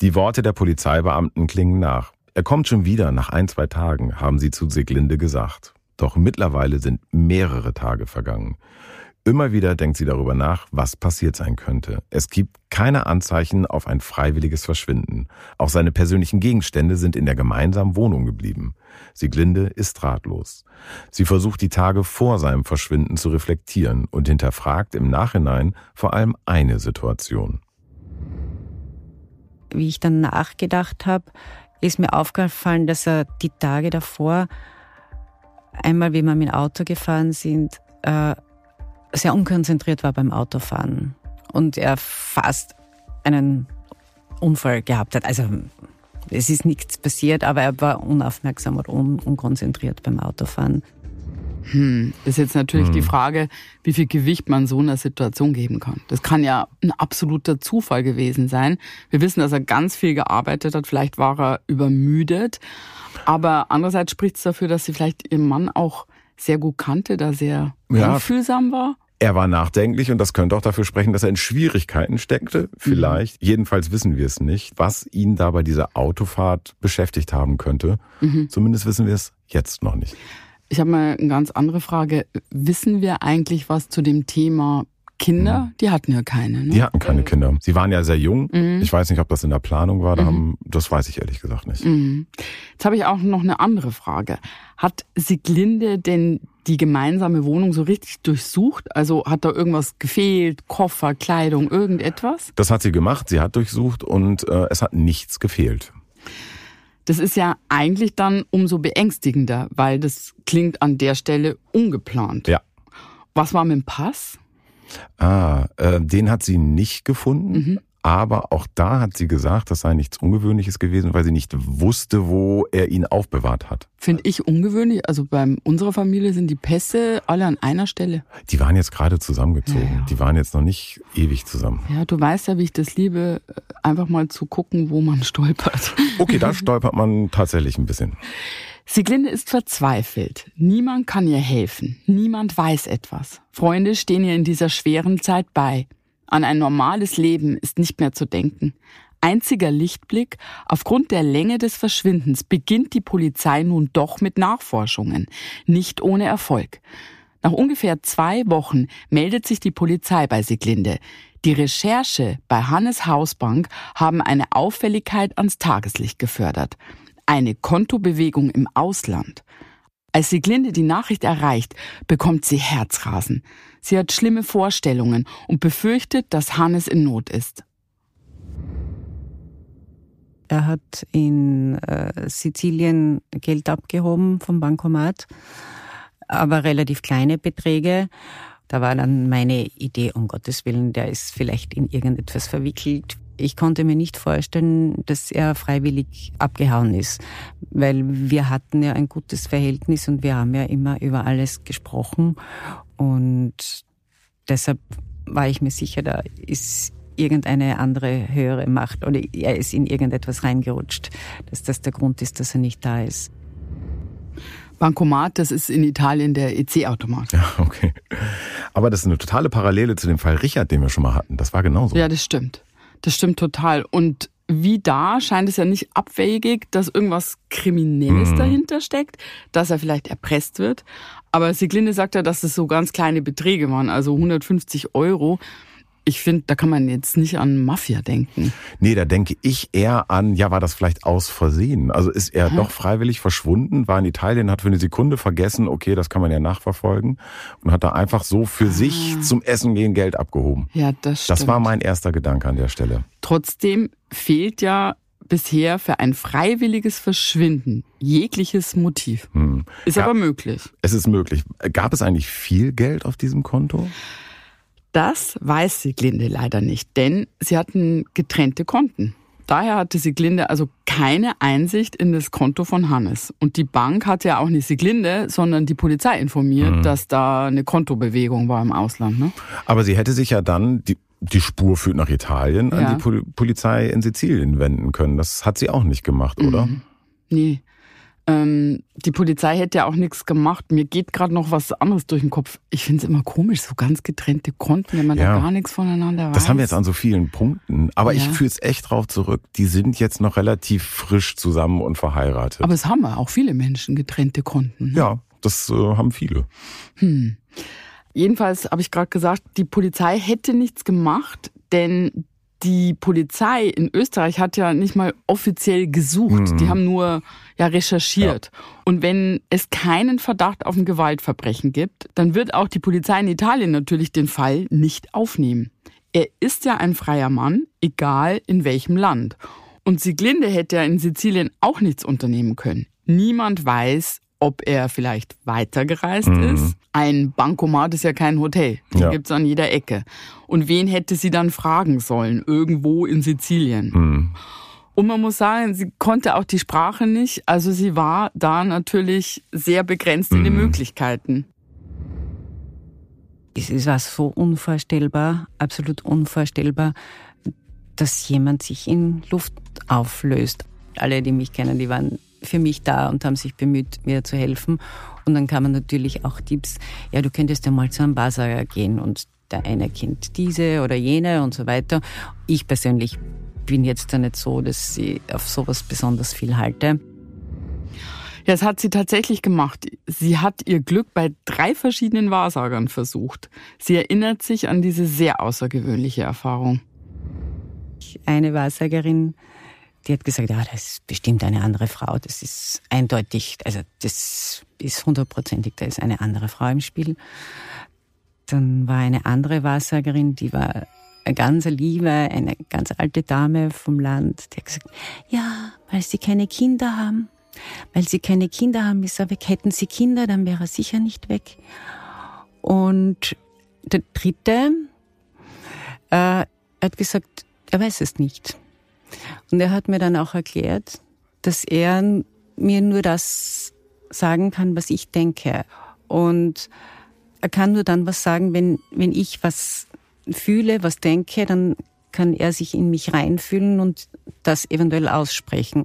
Die Worte der Polizeibeamten klingen nach. Er kommt schon wieder nach ein, zwei Tagen, haben sie zu Siglinde gesagt. Doch mittlerweile sind mehrere Tage vergangen. Immer wieder denkt sie darüber nach, was passiert sein könnte. Es gibt keine Anzeichen auf ein freiwilliges Verschwinden. Auch seine persönlichen Gegenstände sind in der gemeinsamen Wohnung geblieben. Sieglinde ist ratlos. Sie versucht die Tage vor seinem Verschwinden zu reflektieren und hinterfragt im Nachhinein vor allem eine Situation. Wie ich dann nachgedacht habe, ist mir aufgefallen, dass er die Tage davor, einmal wie wir mit dem Auto gefahren sind, äh, sehr unkonzentriert war beim Autofahren und er fast einen Unfall gehabt hat. Also es ist nichts passiert, aber er war unaufmerksam und un unkonzentriert beim Autofahren. Hm, ist jetzt natürlich hm. die Frage, wie viel Gewicht man so einer Situation geben kann. Das kann ja ein absoluter Zufall gewesen sein. Wir wissen, dass er ganz viel gearbeitet hat. Vielleicht war er übermüdet. Aber andererseits spricht es dafür, dass sie vielleicht ihrem Mann auch sehr gut kannte, da sehr ja, einfühlsam war. Er war nachdenklich und das könnte auch dafür sprechen, dass er in Schwierigkeiten steckte. Vielleicht. Mhm. Jedenfalls wissen wir es nicht, was ihn da bei dieser Autofahrt beschäftigt haben könnte. Mhm. Zumindest wissen wir es jetzt noch nicht. Ich habe mal eine ganz andere Frage. Wissen wir eigentlich was zu dem Thema Kinder? Mhm. Die hatten ja keine. Ne? Die hatten keine Kinder. Sie waren ja sehr jung. Mhm. Ich weiß nicht, ob das in der Planung war. Da mhm. haben, das weiß ich ehrlich gesagt nicht. Mhm. Jetzt habe ich auch noch eine andere Frage. Hat Sieglinde denn die gemeinsame Wohnung so richtig durchsucht? Also hat da irgendwas gefehlt? Koffer, Kleidung, irgendetwas? Das hat sie gemacht. Sie hat durchsucht und äh, es hat nichts gefehlt. Das ist ja eigentlich dann umso beängstigender, weil das klingt an der Stelle ungeplant. Ja. Was war mit dem Pass? Ah, äh, den hat sie nicht gefunden. Mhm. Aber auch da hat sie gesagt, das sei nichts Ungewöhnliches gewesen, weil sie nicht wusste, wo er ihn aufbewahrt hat. Finde ich ungewöhnlich. Also bei unserer Familie sind die Pässe alle an einer Stelle. Die waren jetzt gerade zusammengezogen. Ja, ja. Die waren jetzt noch nicht ewig zusammen. Ja, du weißt ja, wie ich das liebe, einfach mal zu gucken, wo man stolpert. Okay, da stolpert man tatsächlich ein bisschen. Sieglinde ist verzweifelt. Niemand kann ihr helfen. Niemand weiß etwas. Freunde stehen ihr in dieser schweren Zeit bei. An ein normales Leben ist nicht mehr zu denken. Einziger Lichtblick, aufgrund der Länge des Verschwindens beginnt die Polizei nun doch mit Nachforschungen, nicht ohne Erfolg. Nach ungefähr zwei Wochen meldet sich die Polizei bei Siglinde. Die Recherche bei Hannes Hausbank haben eine Auffälligkeit ans Tageslicht gefördert. Eine Kontobewegung im Ausland. Als Sieglinde die Nachricht erreicht, bekommt sie Herzrasen. Sie hat schlimme Vorstellungen und befürchtet, dass Hannes in Not ist. Er hat in äh, Sizilien Geld abgehoben vom Bankomat, aber relativ kleine Beträge. Da war dann meine Idee, um Gottes Willen, der ist vielleicht in irgendetwas verwickelt. Ich konnte mir nicht vorstellen, dass er freiwillig abgehauen ist, weil wir hatten ja ein gutes Verhältnis und wir haben ja immer über alles gesprochen und deshalb war ich mir sicher, da ist irgendeine andere höhere Macht oder er ist in irgendetwas reingerutscht, dass das der Grund ist, dass er nicht da ist. Bankomat, das ist in Italien der EC-Automat. Ja, okay. Aber das ist eine totale Parallele zu dem Fall Richard, den wir schon mal hatten. Das war genauso. Ja, das stimmt. Das stimmt total. Und wie da scheint es ja nicht abwegig, dass irgendwas Kriminelles mhm. dahinter steckt, dass er vielleicht erpresst wird. Aber Siglinde sagt ja, dass es so ganz kleine Beträge waren, also 150 Euro ich finde, da kann man jetzt nicht an Mafia denken. Nee, da denke ich eher an, ja, war das vielleicht aus Versehen? Also ist er Hä? doch freiwillig verschwunden, war in Italien, hat für eine Sekunde vergessen, okay, das kann man ja nachverfolgen und hat da einfach so für ah. sich zum Essen gehen Geld abgehoben. Ja, das stimmt. Das war mein erster Gedanke an der Stelle. Trotzdem fehlt ja bisher für ein freiwilliges Verschwinden jegliches Motiv. Hm. Ist ja, aber möglich. Es ist möglich. Gab es eigentlich viel Geld auf diesem Konto? Das weiß Sieglinde leider nicht, denn sie hatten getrennte Konten. Daher hatte Sieglinde also keine Einsicht in das Konto von Hannes. Und die Bank hat ja auch nicht Sieglinde, sondern die Polizei informiert, mhm. dass da eine Kontobewegung war im Ausland. Ne? Aber sie hätte sich ja dann, die, die Spur führt nach Italien, ja. an die Polizei in Sizilien wenden können. Das hat sie auch nicht gemacht, oder? Mhm. Nee. Ähm, die Polizei hätte ja auch nichts gemacht. Mir geht gerade noch was anderes durch den Kopf. Ich finde es immer komisch, so ganz getrennte Konten, wenn man ja. da gar nichts voneinander weiß. Das haben wir jetzt an so vielen Punkten. Aber ja. ich führe es echt drauf zurück. Die sind jetzt noch relativ frisch zusammen und verheiratet. Aber es haben auch viele Menschen getrennte Konten. Ne? Ja, das äh, haben viele. Hm. Jedenfalls habe ich gerade gesagt, die Polizei hätte nichts gemacht, denn die Polizei in Österreich hat ja nicht mal offiziell gesucht. Mhm. Die haben nur ja recherchiert. Ja. Und wenn es keinen Verdacht auf ein Gewaltverbrechen gibt, dann wird auch die Polizei in Italien natürlich den Fall nicht aufnehmen. Er ist ja ein freier Mann, egal in welchem Land. Und Sieglinde hätte ja in Sizilien auch nichts unternehmen können. Niemand weiß, ob er vielleicht weitergereist mhm. ist. Ein Bankomat ist ja kein Hotel. Den ja. gibt's an jeder Ecke. Und wen hätte sie dann fragen sollen? Irgendwo in Sizilien. Mhm. Und man muss sagen, sie konnte auch die Sprache nicht. Also sie war da natürlich sehr begrenzt mhm. in den mhm. Möglichkeiten. Es war so unvorstellbar, absolut unvorstellbar, dass jemand sich in Luft auflöst. alle, die mich kennen, die waren für mich da und haben sich bemüht, mir zu helfen. Und dann kamen natürlich auch Tipps, ja, du könntest ja mal zu einem Wahrsager gehen und der eine kennt diese oder jene und so weiter. Ich persönlich bin jetzt da nicht so, dass ich auf sowas besonders viel halte. Ja, das hat sie tatsächlich gemacht. Sie hat ihr Glück bei drei verschiedenen Wahrsagern versucht. Sie erinnert sich an diese sehr außergewöhnliche Erfahrung. Eine Wahrsagerin, die hat gesagt, ja, das ist bestimmt eine andere Frau. Das ist eindeutig, also das ist hundertprozentig, da ist eine andere Frau im Spiel. Dann war eine andere Wahrsagerin, die war eine ganz liebe, eine ganz alte Dame vom Land, die hat gesagt, ja, weil sie keine Kinder haben weil sie keine Kinder haben, ist er weg. Hätten sie Kinder, dann wäre er sicher nicht weg. Und der dritte äh, hat gesagt, er weiß es nicht. Und er hat mir dann auch erklärt, dass er mir nur das sagen kann, was ich denke. Und er kann nur dann was sagen, wenn, wenn ich was fühle, was denke, dann kann er sich in mich reinfühlen und das eventuell aussprechen.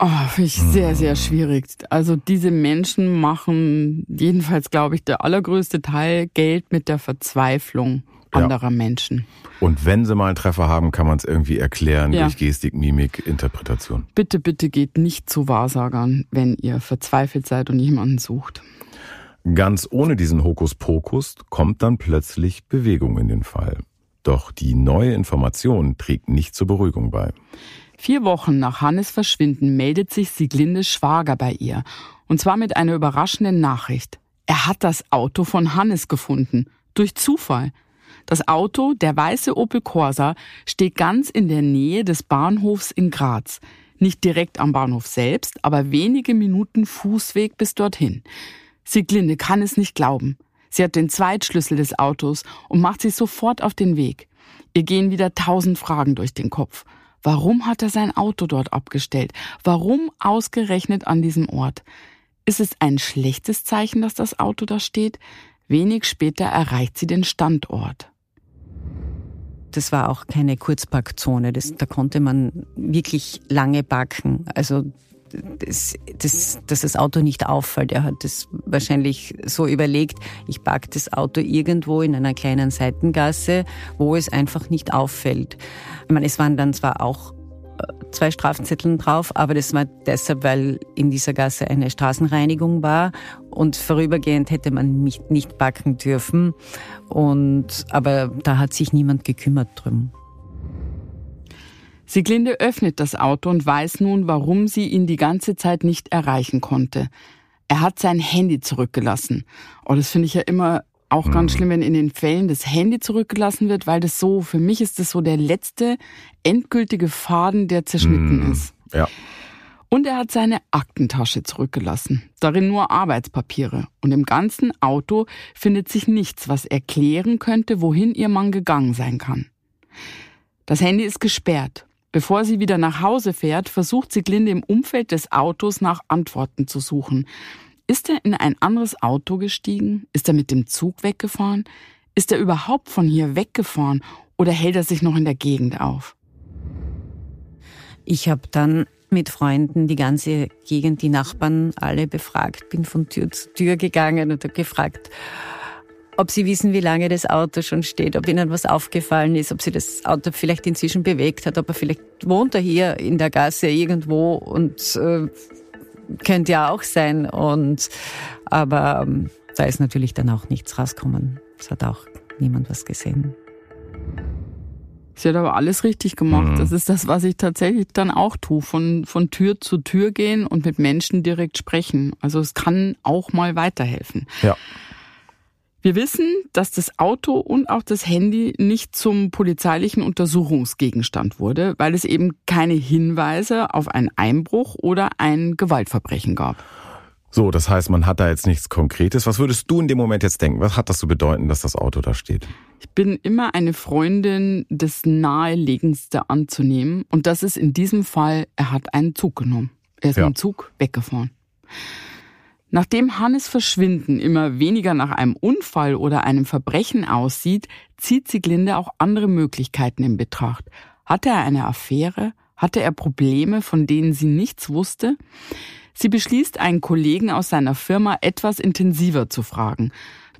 Oh, finde ich sehr, sehr schwierig. Also diese Menschen machen, jedenfalls glaube ich, der allergrößte Teil Geld mit der Verzweiflung anderer ja. Menschen. Und wenn sie mal einen Treffer haben, kann man es irgendwie erklären ja. durch Gestik, Mimik, Interpretation. Bitte, bitte geht nicht zu Wahrsagern, wenn ihr verzweifelt seid und jemanden sucht. Ganz ohne diesen Hokuspokus kommt dann plötzlich Bewegung in den Fall. Doch die neue Information trägt nicht zur Beruhigung bei. Vier Wochen nach Hannes Verschwinden meldet sich Sieglindes Schwager bei ihr. Und zwar mit einer überraschenden Nachricht. Er hat das Auto von Hannes gefunden. Durch Zufall. Das Auto, der weiße Opel Corsa, steht ganz in der Nähe des Bahnhofs in Graz. Nicht direkt am Bahnhof selbst, aber wenige Minuten Fußweg bis dorthin. Sieglinde kann es nicht glauben. Sie hat den Zweitschlüssel des Autos und macht sich sofort auf den Weg. Ihr gehen wieder tausend Fragen durch den Kopf. Warum hat er sein Auto dort abgestellt? Warum ausgerechnet an diesem Ort? Ist es ein schlechtes Zeichen, dass das Auto da steht? Wenig später erreicht sie den Standort. Das war auch keine Kurzparkzone. Das, da konnte man wirklich lange parken. Also dass, dass, dass das Auto nicht auffällt. Er hat das wahrscheinlich so überlegt, ich parke das Auto irgendwo in einer kleinen Seitengasse, wo es einfach nicht auffällt. Ich meine, es waren dann zwar auch zwei Strafzetteln drauf, aber das war deshalb, weil in dieser Gasse eine Straßenreinigung war und vorübergehend hätte man mich nicht parken dürfen. Und, aber da hat sich niemand gekümmert drum. Sieglinde öffnet das Auto und weiß nun, warum sie ihn die ganze Zeit nicht erreichen konnte. Er hat sein Handy zurückgelassen. Oh, das finde ich ja immer auch mhm. ganz schlimm, wenn in den Fällen das Handy zurückgelassen wird, weil das so, für mich ist das so der letzte endgültige Faden, der zerschnitten mhm. ist. Ja. Und er hat seine Aktentasche zurückgelassen. Darin nur Arbeitspapiere. Und im ganzen Auto findet sich nichts, was erklären könnte, wohin ihr Mann gegangen sein kann. Das Handy ist gesperrt. Bevor sie wieder nach Hause fährt, versucht sie Glinde im Umfeld des Autos nach Antworten zu suchen. Ist er in ein anderes Auto gestiegen? Ist er mit dem Zug weggefahren? Ist er überhaupt von hier weggefahren oder hält er sich noch in der Gegend auf? Ich habe dann mit Freunden die ganze Gegend, die Nachbarn alle befragt, bin von Tür zu Tür gegangen und habe gefragt, ob Sie wissen, wie lange das Auto schon steht, ob Ihnen was aufgefallen ist, ob Sie das Auto vielleicht inzwischen bewegt hat, ob er vielleicht wohnt er hier in der Gasse irgendwo und äh, könnte ja auch sein. Und aber ähm, da ist natürlich dann auch nichts rausgekommen. Es hat auch niemand was gesehen. Sie hat aber alles richtig gemacht. Mhm. Das ist das, was ich tatsächlich dann auch tue. Von, von Tür zu Tür gehen und mit Menschen direkt sprechen. Also es kann auch mal weiterhelfen. Ja. Wir wissen, dass das Auto und auch das Handy nicht zum polizeilichen Untersuchungsgegenstand wurde, weil es eben keine Hinweise auf einen Einbruch oder ein Gewaltverbrechen gab. So, das heißt, man hat da jetzt nichts Konkretes. Was würdest du in dem Moment jetzt denken? Was hat das zu bedeuten, dass das Auto da steht? Ich bin immer eine Freundin, das Naheliegendste anzunehmen. Und das ist in diesem Fall, er hat einen Zug genommen. Er ist ja. mit dem Zug weggefahren. Nachdem Hannes Verschwinden immer weniger nach einem Unfall oder einem Verbrechen aussieht, zieht Sieglinde auch andere Möglichkeiten in Betracht. Hatte er eine Affäre? Hatte er Probleme, von denen sie nichts wusste? Sie beschließt, einen Kollegen aus seiner Firma etwas intensiver zu fragen.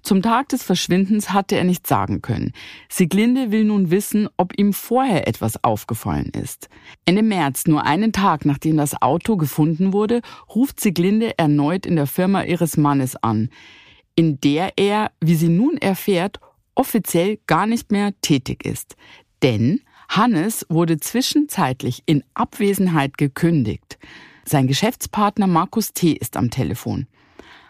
Zum Tag des Verschwindens hatte er nichts sagen können. Sieglinde will nun wissen, ob ihm vorher etwas aufgefallen ist. Ende März, nur einen Tag nachdem das Auto gefunden wurde, ruft Sieglinde erneut in der Firma ihres Mannes an, in der er, wie sie nun erfährt, offiziell gar nicht mehr tätig ist. Denn Hannes wurde zwischenzeitlich in Abwesenheit gekündigt. Sein Geschäftspartner Markus T. ist am Telefon.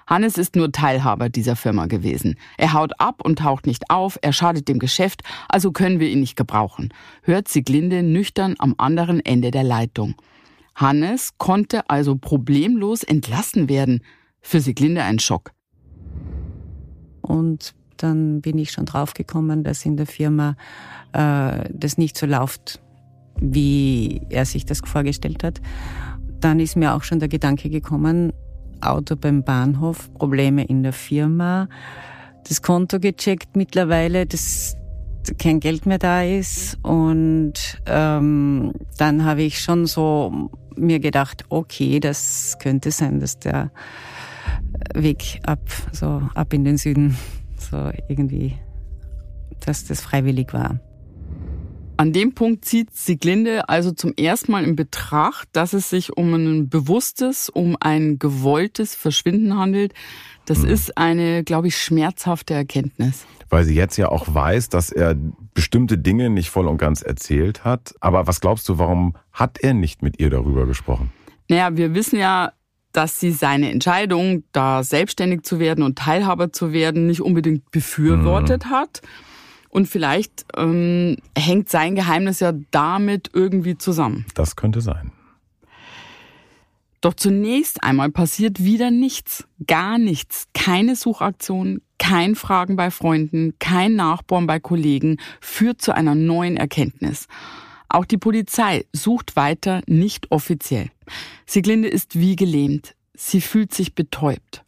Hannes ist nur Teilhaber dieser Firma gewesen. Er haut ab und taucht nicht auf, er schadet dem Geschäft, also können wir ihn nicht gebrauchen, hört Sieglinde nüchtern am anderen Ende der Leitung. Hannes konnte also problemlos entlassen werden. Für Sieglinde ein Schock. Und dann bin ich schon draufgekommen, dass in der Firma äh, das nicht so läuft, wie er sich das vorgestellt hat. Dann ist mir auch schon der Gedanke gekommen, Auto beim Bahnhof, Probleme in der Firma, das Konto gecheckt mittlerweile, dass kein Geld mehr da ist. Und ähm, dann habe ich schon so mir gedacht, okay, das könnte sein, dass der Weg ab, so ab in den Süden, so irgendwie, dass das freiwillig war. An dem Punkt zieht Sieglinde also zum ersten Mal in Betracht, dass es sich um ein bewusstes, um ein gewolltes Verschwinden handelt. Das mhm. ist eine, glaube ich, schmerzhafte Erkenntnis. Weil sie jetzt ja auch weiß, dass er bestimmte Dinge nicht voll und ganz erzählt hat. Aber was glaubst du, warum hat er nicht mit ihr darüber gesprochen? Naja, wir wissen ja, dass sie seine Entscheidung, da selbstständig zu werden und Teilhaber zu werden, nicht unbedingt befürwortet mhm. hat. Und vielleicht ähm, hängt sein Geheimnis ja damit irgendwie zusammen. Das könnte sein. Doch zunächst einmal passiert wieder nichts, gar nichts. Keine Suchaktion, kein Fragen bei Freunden, kein Nachbohren bei Kollegen führt zu einer neuen Erkenntnis. Auch die Polizei sucht weiter nicht offiziell. Sieglinde ist wie gelähmt. Sie fühlt sich betäubt.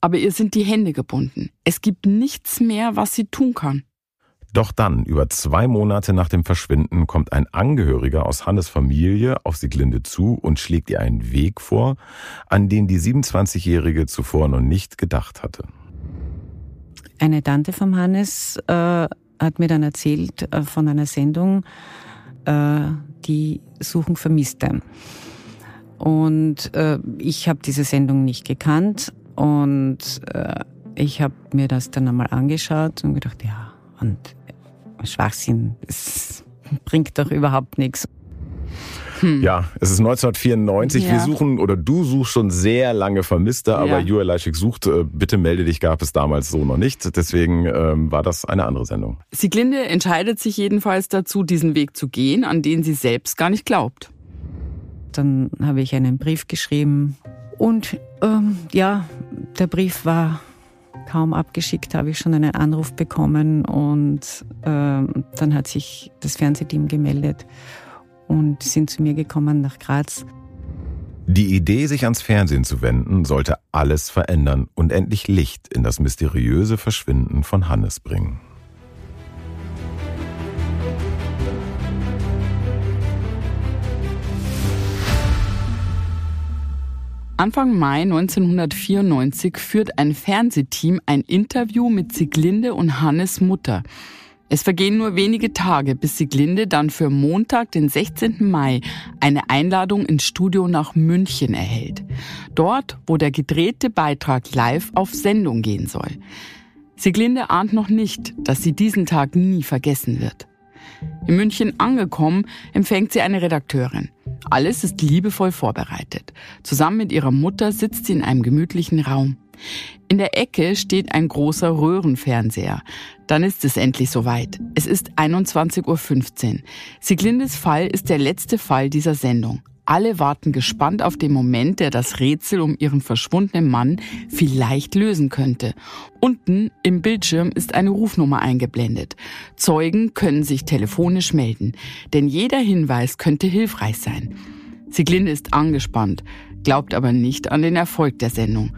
Aber ihr sind die Hände gebunden. Es gibt nichts mehr, was sie tun kann. Doch dann, über zwei Monate nach dem Verschwinden, kommt ein Angehöriger aus Hannes Familie auf Sieglinde zu und schlägt ihr einen Weg vor, an den die 27-Jährige zuvor noch nicht gedacht hatte. Eine Tante von Hannes äh, hat mir dann erzählt äh, von einer Sendung, äh, die Suchen Vermisste. Und äh, ich habe diese Sendung nicht gekannt und äh, ich habe mir das dann einmal angeschaut und gedacht, ja, und Schwachsinn. Es bringt doch überhaupt nichts. Hm. Ja, es ist 1994. Ja. Wir suchen oder du suchst schon sehr lange Vermisste, aber ja. Jura Leischik sucht. Äh, bitte melde dich, gab es damals so noch nicht. Deswegen ähm, war das eine andere Sendung. Sieglinde entscheidet sich jedenfalls dazu, diesen Weg zu gehen, an den sie selbst gar nicht glaubt. Dann habe ich einen Brief geschrieben und ähm, ja, der Brief war kaum abgeschickt, habe ich schon einen Anruf bekommen und äh, dann hat sich das Fernsehteam gemeldet und sind zu mir gekommen nach Graz. Die Idee, sich ans Fernsehen zu wenden, sollte alles verändern und endlich Licht in das mysteriöse Verschwinden von Hannes bringen. Anfang Mai 1994 führt ein Fernsehteam ein Interview mit Sieglinde und Hannes Mutter. Es vergehen nur wenige Tage, bis Sieglinde dann für Montag, den 16. Mai, eine Einladung ins Studio nach München erhält. Dort, wo der gedrehte Beitrag live auf Sendung gehen soll. Sieglinde ahnt noch nicht, dass sie diesen Tag nie vergessen wird. In München angekommen, empfängt sie eine Redakteurin. Alles ist liebevoll vorbereitet. Zusammen mit ihrer Mutter sitzt sie in einem gemütlichen Raum. In der Ecke steht ein großer Röhrenfernseher. Dann ist es endlich soweit. Es ist 21.15 Uhr. Sieglindes Fall ist der letzte Fall dieser Sendung. Alle warten gespannt auf den Moment, der das Rätsel um ihren verschwundenen Mann vielleicht lösen könnte. Unten im Bildschirm ist eine Rufnummer eingeblendet. Zeugen können sich telefonisch melden, denn jeder Hinweis könnte hilfreich sein. Sieglinde ist angespannt, glaubt aber nicht an den Erfolg der Sendung.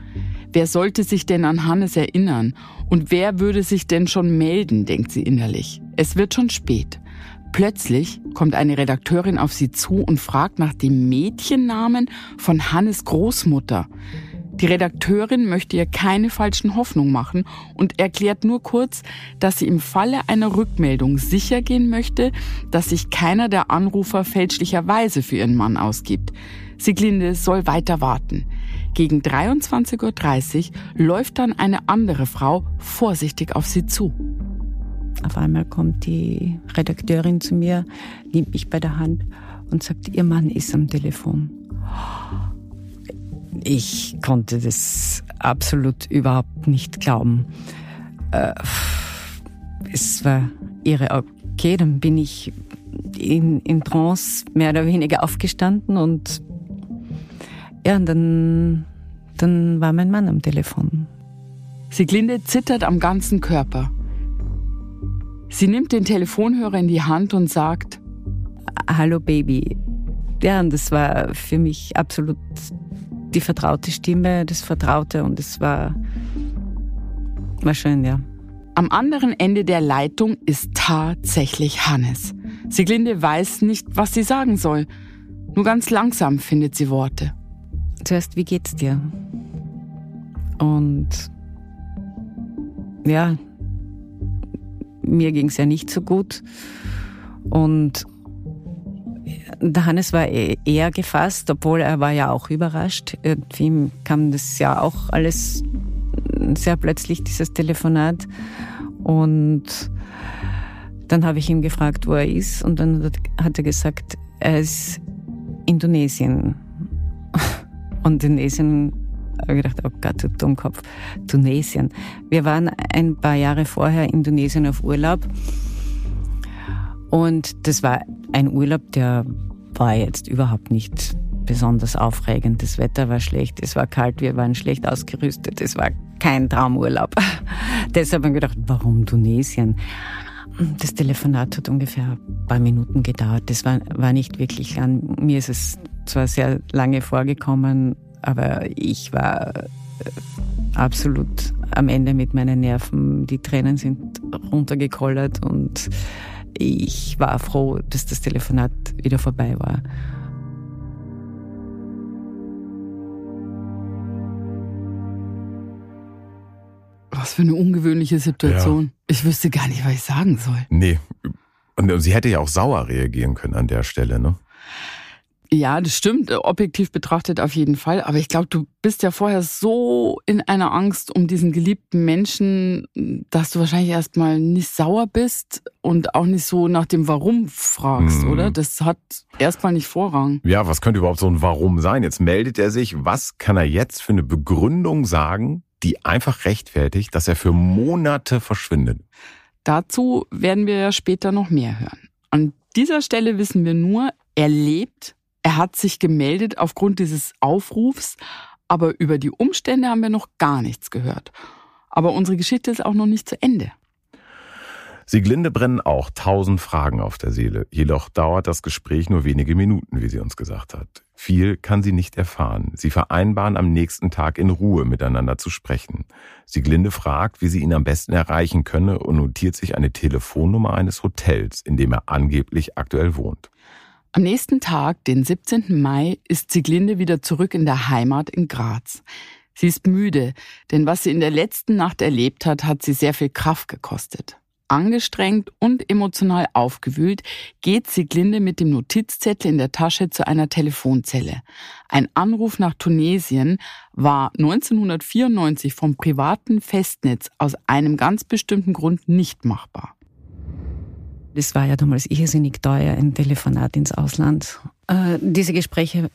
Wer sollte sich denn an Hannes erinnern? Und wer würde sich denn schon melden, denkt sie innerlich. Es wird schon spät. Plötzlich kommt eine Redakteurin auf sie zu und fragt nach dem Mädchennamen von Hannes Großmutter. Die Redakteurin möchte ihr keine falschen Hoffnungen machen und erklärt nur kurz, dass sie im Falle einer Rückmeldung sicher gehen möchte, dass sich keiner der Anrufer fälschlicherweise für ihren Mann ausgibt. Sieglinde soll weiter warten. Gegen 23.30 Uhr läuft dann eine andere Frau vorsichtig auf sie zu. Auf einmal kommt die Redakteurin zu mir, nimmt mich bei der Hand und sagt, ihr Mann ist am Telefon. Ich konnte das absolut überhaupt nicht glauben. Äh, es war ihre, okay, dann bin ich in, in Trance mehr oder weniger aufgestanden und ja, und dann, dann war mein Mann am Telefon. Sieglinde zittert am ganzen Körper. Sie nimmt den Telefonhörer in die Hand und sagt, Hallo Baby. Ja, und das war für mich absolut die vertraute Stimme, das Vertraute und es war, war schön, ja. Am anderen Ende der Leitung ist tatsächlich Hannes. Sieglinde weiß nicht, was sie sagen soll. Nur ganz langsam findet sie Worte. Zuerst, wie geht's dir? Und ja, mir ging's ja nicht so gut. Und der Hannes war e-, eher gefasst, obwohl er war ja auch überrascht. Irgendwie kam das ja auch alles sehr plötzlich, dieses Telefonat. Und dann habe ich ihn gefragt, wo er ist. Und dann hat er gesagt, er ist Indonesien. Und Indonesien habe gedacht, oh Gott, du Dummkopf, Tunesien. Wir waren ein paar Jahre vorher in Indonesien auf Urlaub. Und das war ein Urlaub, der war jetzt überhaupt nicht besonders aufregend. Das Wetter war schlecht, es war kalt, wir waren schlecht ausgerüstet, es war kein Traumurlaub. Deshalb habe ich gedacht, warum Tunesien? Das Telefonat hat ungefähr ein paar Minuten gedauert. Das war, war nicht wirklich lang. Mir ist es zwar sehr lange vorgekommen, aber ich war äh, absolut am Ende mit meinen Nerven. Die Tränen sind runtergekollert und ich war froh, dass das Telefonat wieder vorbei war. Was für eine ungewöhnliche Situation. Ja. Ich wüsste gar nicht, was ich sagen soll. Nee. Und sie hätte ja auch sauer reagieren können an der Stelle, ne? Ja, das stimmt, objektiv betrachtet auf jeden Fall. Aber ich glaube, du bist ja vorher so in einer Angst um diesen geliebten Menschen, dass du wahrscheinlich erstmal nicht sauer bist und auch nicht so nach dem Warum fragst, mhm. oder? Das hat erstmal nicht Vorrang. Ja, was könnte überhaupt so ein Warum sein? Jetzt meldet er sich. Was kann er jetzt für eine Begründung sagen, die einfach rechtfertigt, dass er für Monate verschwindet? Dazu werden wir ja später noch mehr hören. An dieser Stelle wissen wir nur, er lebt er hat sich gemeldet aufgrund dieses Aufrufs, aber über die Umstände haben wir noch gar nichts gehört. Aber unsere Geschichte ist auch noch nicht zu Ende. Sieglinde brennen auch tausend Fragen auf der Seele. Jedoch dauert das Gespräch nur wenige Minuten, wie sie uns gesagt hat. Viel kann sie nicht erfahren. Sie vereinbaren am nächsten Tag in Ruhe miteinander zu sprechen. Sieglinde fragt, wie sie ihn am besten erreichen könne und notiert sich eine Telefonnummer eines Hotels, in dem er angeblich aktuell wohnt. Am nächsten Tag, den 17. Mai, ist Sieglinde wieder zurück in der Heimat in Graz. Sie ist müde, denn was sie in der letzten Nacht erlebt hat, hat sie sehr viel Kraft gekostet. Angestrengt und emotional aufgewühlt geht Sieglinde mit dem Notizzettel in der Tasche zu einer Telefonzelle. Ein Anruf nach Tunesien war 1994 vom privaten Festnetz aus einem ganz bestimmten Grund nicht machbar. Das war ja damals irrsinnig teuer, ein Telefonat ins Ausland. Äh, diese Gespräche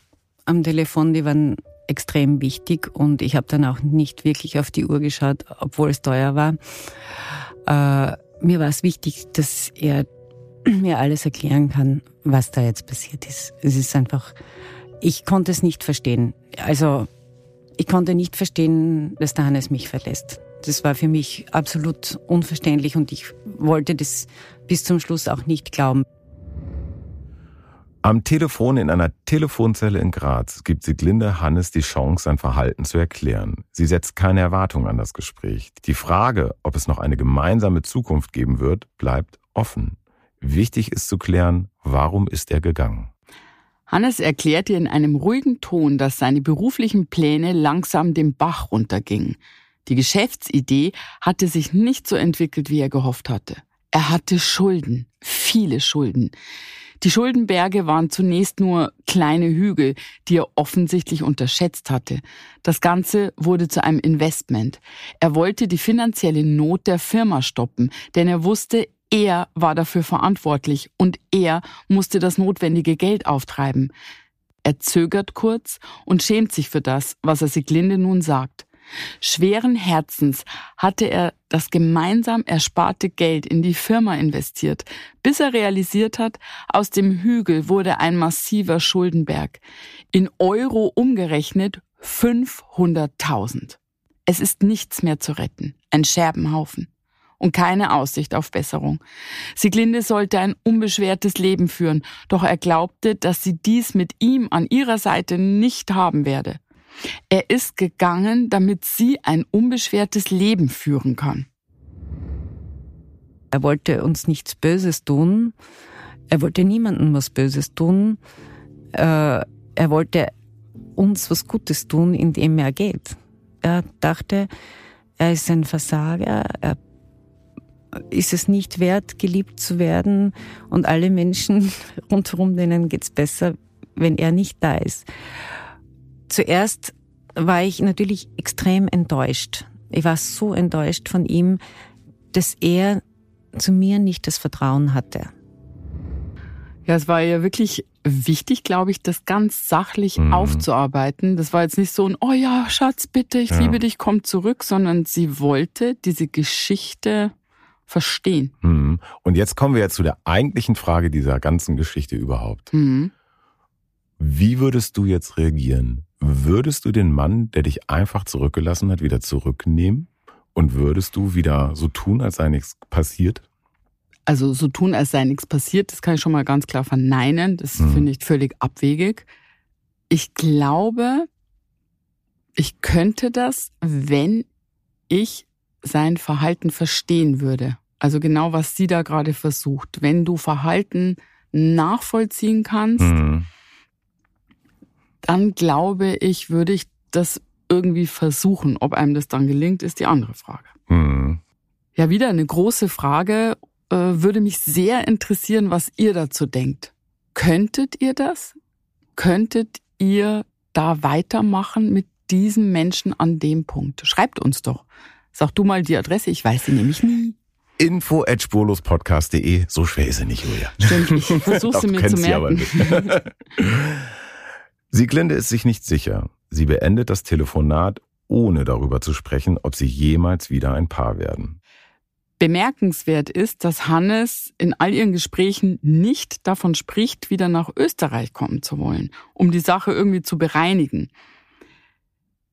am Telefon, die waren extrem wichtig und ich habe dann auch nicht wirklich auf die Uhr geschaut, obwohl es teuer war. Äh, mir war es wichtig, dass er mir alles erklären kann, was da jetzt passiert ist. Es ist einfach, ich konnte es nicht verstehen. Also, ich konnte nicht verstehen, dass der Hannes mich verlässt. Das war für mich absolut unverständlich und ich wollte das bis zum Schluss auch nicht glauben. Am Telefon in einer Telefonzelle in Graz gibt Sieglinde Hannes die Chance, sein Verhalten zu erklären. Sie setzt keine Erwartung an das Gespräch. Die Frage, ob es noch eine gemeinsame Zukunft geben wird, bleibt offen. Wichtig ist zu klären, warum ist er gegangen? Hannes erklärte in einem ruhigen Ton, dass seine beruflichen Pläne langsam den Bach runtergingen. Die Geschäftsidee hatte sich nicht so entwickelt, wie er gehofft hatte. Er hatte Schulden, viele Schulden. Die Schuldenberge waren zunächst nur kleine Hügel, die er offensichtlich unterschätzt hatte. Das Ganze wurde zu einem Investment. Er wollte die finanzielle Not der Firma stoppen, denn er wusste, er war dafür verantwortlich und er musste das notwendige Geld auftreiben. Er zögert kurz und schämt sich für das, was er Siglinde nun sagt. Schweren Herzens hatte er das gemeinsam ersparte Geld in die Firma investiert, bis er realisiert hat, aus dem Hügel wurde ein massiver Schuldenberg. In Euro umgerechnet 500.000. Es ist nichts mehr zu retten, ein Scherbenhaufen und keine Aussicht auf Besserung. Sieglinde sollte ein unbeschwertes Leben führen, doch er glaubte, dass sie dies mit ihm an ihrer Seite nicht haben werde. Er ist gegangen, damit sie ein unbeschwertes Leben führen kann. Er wollte uns nichts Böses tun. Er wollte niemandem was Böses tun. Äh, er wollte uns was Gutes tun, indem er geht. Er dachte, er ist ein Versager, er ist es nicht wert, geliebt zu werden und alle Menschen rundherum, denen geht's besser, wenn er nicht da ist. Zuerst war ich natürlich extrem enttäuscht. Ich war so enttäuscht von ihm, dass er zu mir nicht das Vertrauen hatte. Ja, es war ja wirklich wichtig, glaube ich, das ganz sachlich mhm. aufzuarbeiten. Das war jetzt nicht so ein, oh ja, Schatz, bitte, ich ja. liebe dich, komm zurück, sondern sie wollte diese Geschichte verstehen. Mhm. Und jetzt kommen wir ja zu der eigentlichen Frage dieser ganzen Geschichte überhaupt. Mhm. Wie würdest du jetzt reagieren? Würdest du den Mann, der dich einfach zurückgelassen hat, wieder zurücknehmen? Und würdest du wieder so tun, als sei nichts passiert? Also so tun, als sei nichts passiert, das kann ich schon mal ganz klar verneinen. Das mhm. finde ich völlig abwegig. Ich glaube, ich könnte das, wenn ich sein Verhalten verstehen würde. Also genau, was sie da gerade versucht. Wenn du Verhalten nachvollziehen kannst, mhm dann glaube ich, würde ich das irgendwie versuchen. Ob einem das dann gelingt, ist die andere Frage. Mhm. Ja, wieder eine große Frage. Äh, würde mich sehr interessieren, was ihr dazu denkt. Könntet ihr das? Könntet ihr da weitermachen mit diesem Menschen an dem Punkt? Schreibt uns doch. Sag du mal die Adresse, ich weiß sie nämlich nie. Info at spurlospodcast.de. So schwer ist sie nicht, Julia. Stimmt, ich versuche sie mir zu merken. Sieglinde ist sich nicht sicher. Sie beendet das Telefonat, ohne darüber zu sprechen, ob sie jemals wieder ein Paar werden. Bemerkenswert ist, dass Hannes in all ihren Gesprächen nicht davon spricht, wieder nach Österreich kommen zu wollen, um die Sache irgendwie zu bereinigen.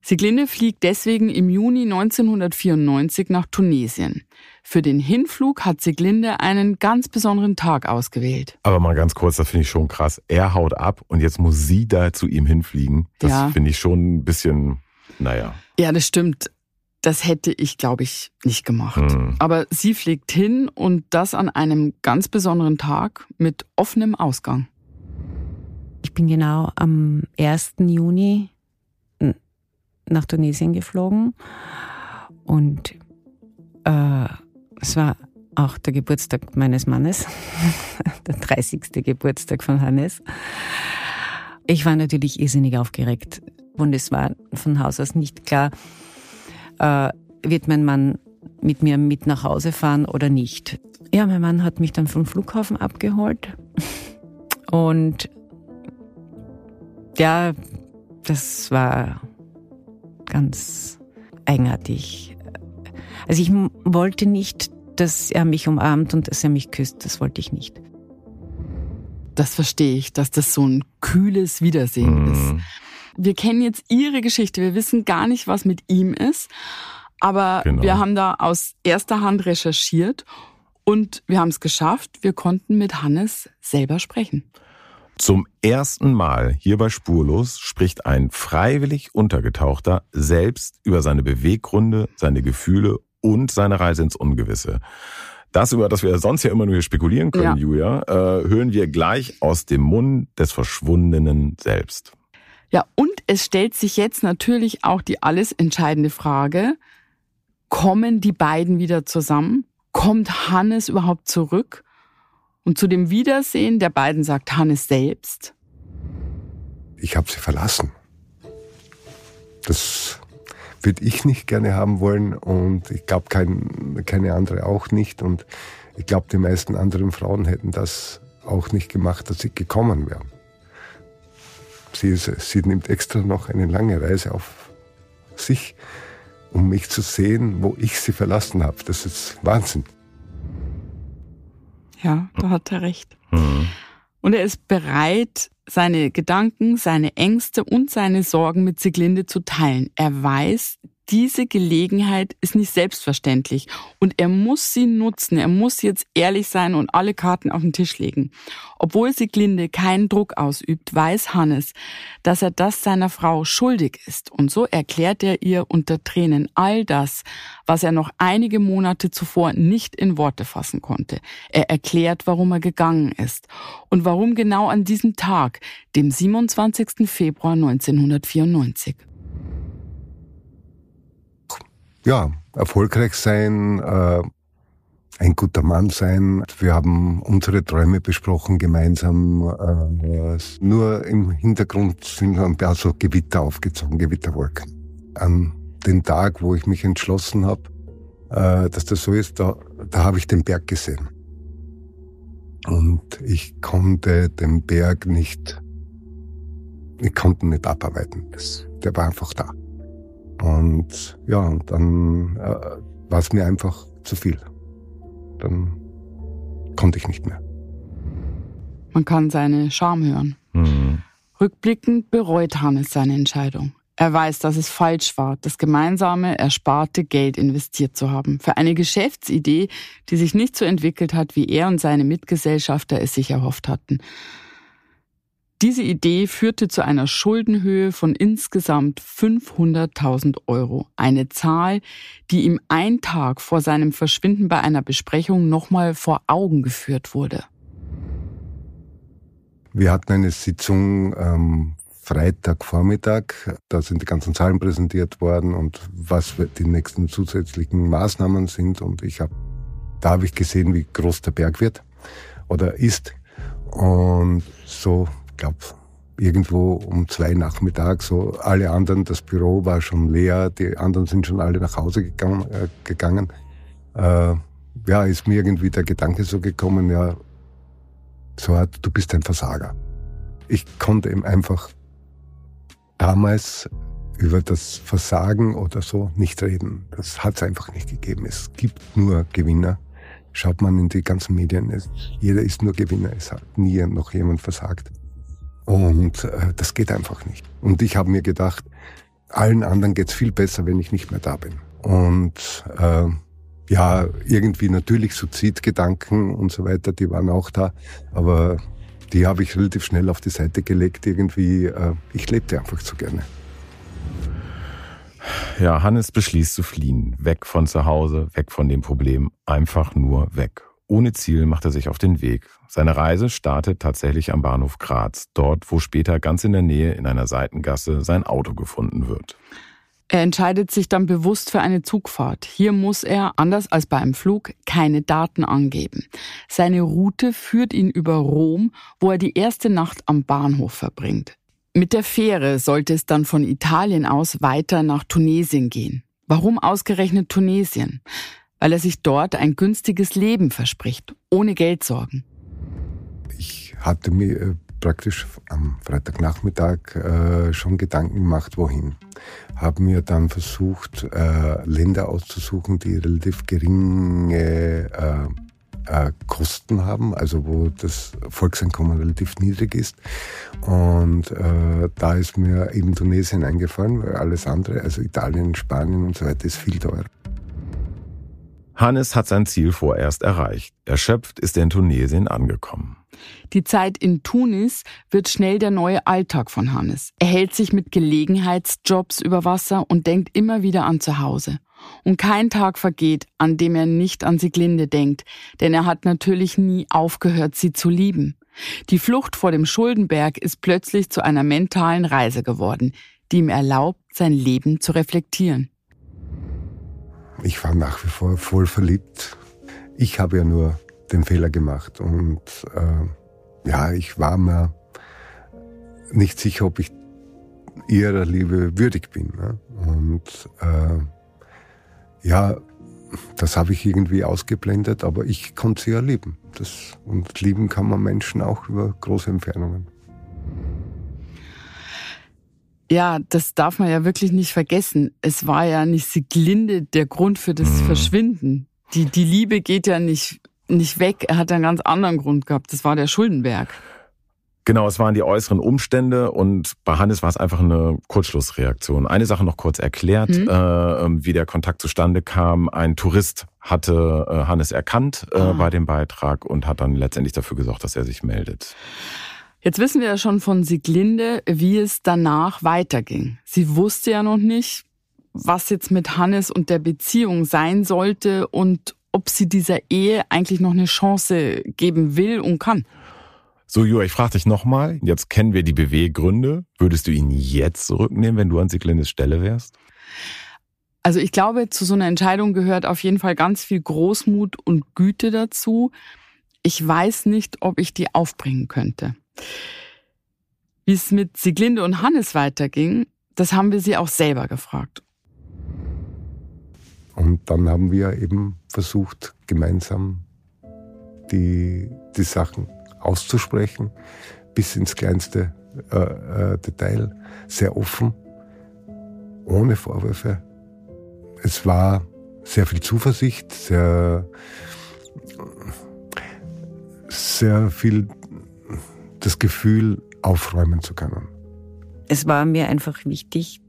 Sieglinde fliegt deswegen im Juni 1994 nach Tunesien. Für den Hinflug hat Sieglinde einen ganz besonderen Tag ausgewählt. Aber mal ganz kurz, das finde ich schon krass. Er haut ab und jetzt muss sie da zu ihm hinfliegen. Das ja. finde ich schon ein bisschen, naja. Ja, das stimmt. Das hätte ich, glaube ich, nicht gemacht. Hm. Aber sie fliegt hin und das an einem ganz besonderen Tag mit offenem Ausgang. Ich bin genau am 1. Juni nach Tunesien geflogen und äh, es war auch der Geburtstag meines Mannes, der 30. Geburtstag von Hannes. Ich war natürlich irrsinnig aufgeregt und es war von Haus aus nicht klar, äh, wird mein Mann mit mir mit nach Hause fahren oder nicht. Ja, mein Mann hat mich dann vom Flughafen abgeholt und ja, das war ganz eigenartig. Also ich wollte nicht, dass er mich umarmt und dass er mich küsst. Das wollte ich nicht. Das verstehe ich, dass das so ein kühles Wiedersehen mhm. ist. Wir kennen jetzt Ihre Geschichte. Wir wissen gar nicht, was mit ihm ist. Aber genau. wir haben da aus erster Hand recherchiert und wir haben es geschafft. Wir konnten mit Hannes selber sprechen. Zum ersten Mal hier bei Spurlos spricht ein freiwillig Untergetauchter selbst über seine Beweggründe, seine Gefühle und seine Reise ins Ungewisse. Das, über das wir sonst ja immer nur spekulieren können, Ja. Julia, äh, hören wir gleich aus dem Mund des Verschwundenen selbst. Ja, und es stellt sich jetzt natürlich auch die alles entscheidende Frage, kommen die beiden wieder zusammen? Kommt Hannes überhaupt zurück? Und zu dem Wiedersehen der beiden sagt Hannes selbst, Ich habe sie verlassen. Das würde ich nicht gerne haben wollen und ich glaube kein, keine andere auch nicht. Und ich glaube, die meisten anderen Frauen hätten das auch nicht gemacht, dass sie gekommen wären. Sie, ist, sie nimmt extra noch eine lange Reise auf sich, um mich zu sehen, wo ich sie verlassen habe. Das ist Wahnsinn. Ja, da hat er recht. Und er ist bereit, seine Gedanken, seine Ängste und seine Sorgen mit Siglinde zu teilen. Er weiß, diese Gelegenheit ist nicht selbstverständlich und er muss sie nutzen. Er muss jetzt ehrlich sein und alle Karten auf den Tisch legen. Obwohl Siglinde keinen Druck ausübt, weiß Hannes, dass er das seiner Frau schuldig ist. Und so erklärt er ihr unter Tränen all das, was er noch einige Monate zuvor nicht in Worte fassen konnte. Er erklärt, warum er gegangen ist und warum genau an diesem Tag, dem 27. Februar 1994. ja, erfolgreich sein, äh, ein guter Mann sein. Wir haben unsere Träume besprochen gemeinsam. Äh, nur im Hintergrund sind ein paar so Gewitter aufgezogen, Gewitterwolken. An den Tag, wo ich mich entschlossen habe, äh, dass das so ist, da, da habe ich den Berg gesehen. Und ich konnte den Berg nicht, ich konnte ihn nicht abarbeiten. Das, der war einfach da. Und ja, und dann äh, war es mir einfach zu viel. Dann konnte ich nicht mehr. Man kann seine Scham hören. Mhm. Rückblickend bereut Hannes seine Entscheidung. Er weiß, dass es falsch war, das gemeinsame ersparte Geld investiert zu haben. Für eine Geschäftsidee, die sich nicht so entwickelt hat, wie er und seine Mitgesellschafter es sich erhofft hatten. Diese Idee führte zu einer Schuldenhöhe von insgesamt 500.000 Euro. Eine Zahl, die ihm einen Tag vor seinem Verschwinden bei einer Besprechung nochmal vor Augen geführt wurde. Wir hatten eine Sitzung ähm, Freitagvormittag. Da sind die ganzen Zahlen präsentiert worden und was die nächsten zusätzlichen Maßnahmen sind. Und ich habe, da habe ich gesehen, wie groß der Berg wird oder ist. Und so, glaube, irgendwo um zwei Nachmittag, so alle anderen, das Büro war schon leer, die anderen sind schon alle nach Hause gegangen. Äh, gegangen. Äh, ja, ist mir irgendwie der Gedanke so gekommen, ja, so hat, du bist ein Versager. Ich konnte ihm einfach damals über das Versagen oder so nicht reden. Das hat es einfach nicht gegeben. Es gibt nur Gewinner. Schaut man in die ganzen Medien, es, jeder ist nur Gewinner. Es hat nie noch jemand versagt. Und äh, das geht einfach nicht. Und ich habe mir gedacht, allen anderen geht's viel besser, wenn ich nicht mehr da bin. Und äh, ja, irgendwie natürlich Suizidgedanken und so weiter, die waren auch da, aber die habe ich relativ schnell auf die Seite gelegt. Irgendwie, äh, ich lebte einfach zu gerne. Ja, Hannes beschließt zu fliehen. Weg von zu Hause, weg von dem Problem. Einfach nur weg. Ohne Ziel macht er sich auf den Weg. Seine Reise startet tatsächlich am Bahnhof Graz, dort, wo später ganz in der Nähe in einer Seitengasse sein Auto gefunden wird. Er entscheidet sich dann bewusst für eine Zugfahrt. Hier muss er, anders als bei einem Flug, keine Daten angeben. Seine Route führt ihn über Rom, wo er die erste Nacht am Bahnhof verbringt. Mit der Fähre sollte es dann von Italien aus weiter nach Tunesien gehen. Warum ausgerechnet Tunesien? Weil er sich dort ein günstiges Leben verspricht, ohne Geldsorgen. Ich hatte mir äh, praktisch am Freitagnachmittag äh, schon Gedanken gemacht, wohin. Habe mir dann versucht, äh, Länder auszusuchen, die relativ geringe Kosten haben, also wo das Volkseinkommen relativ niedrig ist. Und äh, da ist mir eben Tunesien eingefallen, weil alles andere, also Italien, Spanien und so weiter, ist viel teurer. Hannes hat sein Ziel vorerst erreicht. Erschöpft ist er in Tunesien angekommen. Die Zeit in Tunis wird schnell der neue Alltag von Hannes. Er hält sich mit Gelegenheitsjobs über Wasser und denkt immer wieder an zu Hause. Und kein Tag vergeht, an dem er nicht an Sieglinde denkt, denn er hat natürlich nie aufgehört, sie zu lieben. Die Flucht vor dem Schuldenberg ist plötzlich zu einer mentalen Reise geworden, die ihm erlaubt, sein Leben zu reflektieren. Ich war nach wie vor voll verliebt. Ich habe ja nur den Fehler gemacht und äh, ja, ich war mir nicht sicher, ob ich ihrer Liebe würdig bin. Ne? Und äh, ja, das habe ich irgendwie ausgeblendet, aber ich konnte sie ja lieben. Das, und lieben kann man Menschen auch über große Entfernungen. Ja, das darf man ja wirklich nicht vergessen. Es war ja nicht Sieglinde der Grund für das mhm. Verschwinden. Die, die Liebe geht ja nicht, nicht weg. Er hat einen ganz anderen Grund gehabt. Das war der Schuldenberg. Genau, es waren die äußeren Umstände und bei Hannes war es einfach eine Kurzschlussreaktion. Eine Sache noch kurz erklärt, mhm. äh, wie der Kontakt zustande kam. Ein Tourist hatte äh, Hannes erkannt äh, ah. bei dem Beitrag und hat dann letztendlich dafür gesorgt, dass er sich meldet. Jetzt wissen wir ja schon von Sieglinde, wie es danach weiterging. Sie wusste ja noch nicht, was jetzt mit Hannes und der Beziehung sein sollte und ob sie dieser Ehe eigentlich noch eine Chance geben will und kann. So, Jura, ich frage dich nochmal. Jetzt kennen wir die Beweggründe. Würdest du ihn jetzt zurücknehmen, wenn du an Siglindes Stelle wärst? Also ich glaube, zu so einer Entscheidung gehört auf jeden Fall ganz viel Großmut und Güte dazu. Ich weiß nicht, ob ich die aufbringen könnte. Wie es mit Siglinde und Hannes weiterging, das haben wir sie auch selber gefragt. Und dann haben wir eben versucht, gemeinsam die, die Sachen auszusprechen, bis ins kleinste äh, äh, Detail, sehr offen, ohne Vorwürfe. Es war sehr viel Zuversicht, sehr, sehr viel das Gefühl, aufräumen zu können. Es war mir einfach wichtig,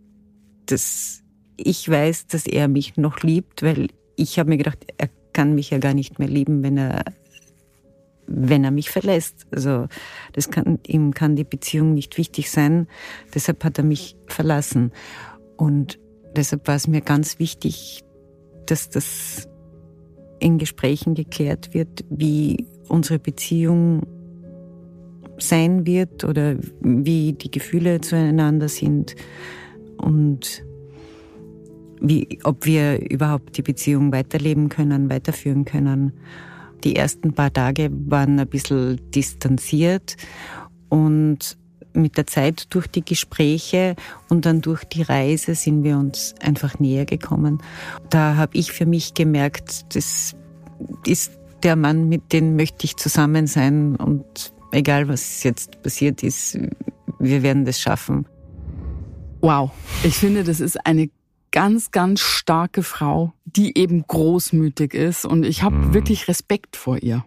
dass ich weiß, dass er mich noch liebt, weil ich habe mir gedacht, er kann mich ja gar nicht mehr lieben, wenn er wenn er mich verlässt. Also das kann, ihm kann die Beziehung nicht wichtig sein. Deshalb hat er mich verlassen. Und deshalb war es mir ganz wichtig, dass das in Gesprächen geklärt wird, wie unsere Beziehung sein wird oder wie die Gefühle zueinander sind und wie, ob wir überhaupt die Beziehung weiterleben können, weiterführen können. Die ersten paar Tage waren ein bisschen distanziert und mit der Zeit durch die Gespräche und dann durch die Reise sind wir uns einfach näher gekommen. Da habe ich für mich gemerkt, das ist der Mann, mit dem möchte ich zusammen sein und egal was jetzt passiert ist, wir werden das schaffen. Wow, ich finde, das ist eine ganz, ganz starke Frau, die eben großmütig ist und ich habe mhm. wirklich Respekt vor ihr.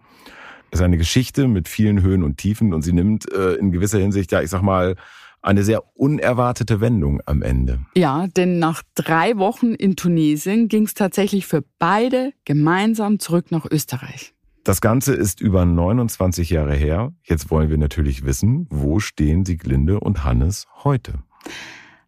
Es ist eine Geschichte mit vielen Höhen und Tiefen und sie nimmt äh, in gewisser Hinsicht, ja, ich sag mal, eine sehr unerwartete Wendung am Ende. Ja, denn nach drei Wochen in Tunesien ging es tatsächlich für beide gemeinsam zurück nach Österreich. Das Ganze ist über 29 Jahre her. Jetzt wollen wir natürlich wissen, wo stehen Sieglinde und Hannes heute?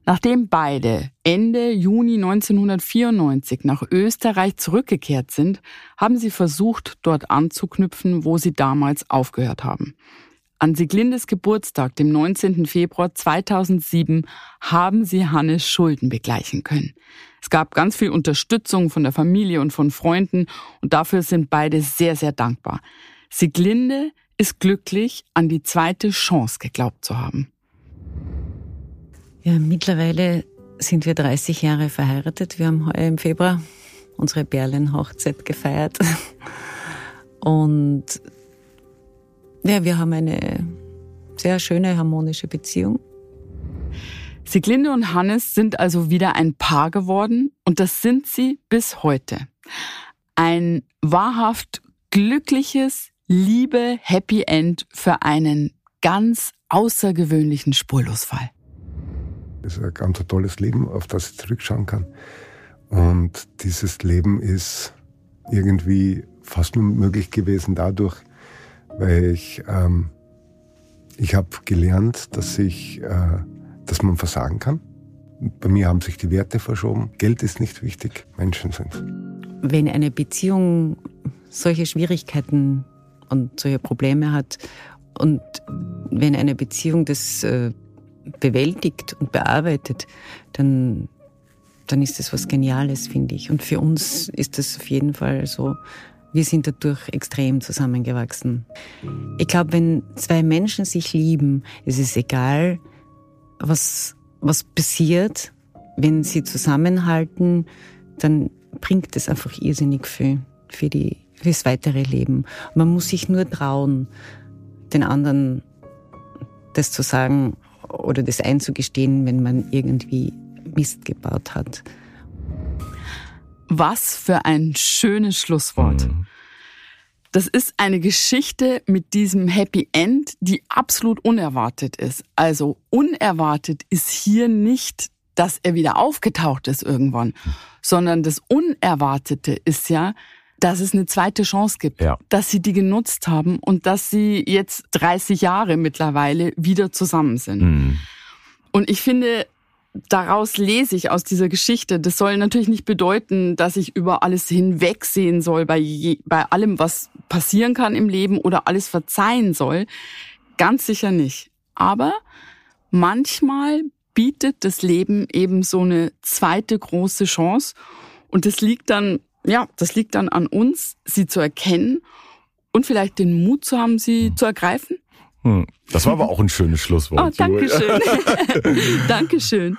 Nachdem beide Ende Juni 1994 nach Österreich zurückgekehrt sind, haben sie versucht, dort anzuknüpfen, wo sie damals aufgehört haben. An Sieglindes Geburtstag, dem 19. Februar 2007, haben sie Hannes Schulden begleichen können. Es gab ganz viel Unterstützung von der Familie und von Freunden und dafür sind beide sehr, sehr dankbar. Sieglinde ist glücklich, an die zweite Chance geglaubt zu haben. Ja, mittlerweile sind wir 30 Jahre verheiratet. Wir haben heuer im Februar unsere Berlin-Hochzeit gefeiert. Und ja, wir haben eine sehr schöne, harmonische Beziehung. Sieglinde und Hannes sind also wieder ein Paar geworden und das sind sie bis heute. Ein wahrhaft glückliches, liebe Happy End für einen ganz außergewöhnlichen Spurlosfall. Es ist ein ganz tolles Leben, auf das ich zurückschauen kann. Und dieses Leben ist irgendwie fast nur möglich gewesen dadurch, weil ich, ähm, ich habe gelernt, dass ich, äh, dass man versagen kann. Bei mir haben sich die Werte verschoben. Geld ist nicht wichtig, Menschen sind. Wenn eine Beziehung solche Schwierigkeiten und solche Probleme hat und wenn eine Beziehung das äh, bewältigt und bearbeitet, dann, dann ist das was Geniales, finde ich. Und für uns ist das auf jeden Fall so. Wir sind dadurch extrem zusammengewachsen. Ich glaube, wenn zwei Menschen sich lieben, ist es egal, was, was passiert. Wenn sie zusammenhalten, dann bringt es einfach irrsinnig viel für die, fürs weitere Leben. Man muss sich nur trauen, den anderen das zu sagen oder das einzugestehen, wenn man irgendwie Mist gebaut hat. Was für ein schönes Schlusswort. Mhm. Das ist eine Geschichte mit diesem Happy End, die absolut unerwartet ist. Also unerwartet ist hier nicht, dass er wieder aufgetaucht ist irgendwann, sondern das Unerwartete ist ja, dass es eine zweite Chance gibt, ja. dass sie die genutzt haben und dass sie jetzt 30 Jahre mittlerweile wieder zusammen sind. Mhm. Und ich finde, daraus lese ich aus dieser Geschichte, das soll natürlich nicht bedeuten, dass ich über alles hinwegsehen soll, bei, je, bei allem, was passieren kann im Leben oder alles verzeihen soll. Ganz sicher nicht. Aber manchmal bietet das Leben eben so eine zweite große Chance. Und das liegt dann ja, das liegt dann an uns, sie zu erkennen und vielleicht den Mut zu haben, sie zu ergreifen. Hm. Das war aber auch ein schönes Schlusswort. Oh, Dankeschön. Dankeschön.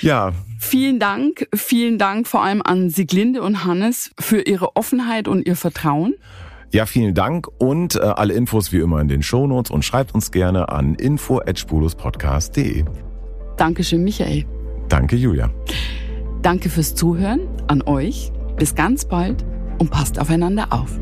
Ja. Vielen Dank, vielen Dank vor allem an Sieglinde und Hannes für ihre Offenheit und ihr Vertrauen. Ja, vielen Dank und äh, alle Infos wie immer in den Shownotes und schreibt uns gerne an info@spuluspodcast.de. Dankeschön, Michael. Danke, Julia. Danke fürs Zuhören an euch. Bis ganz bald und passt aufeinander auf.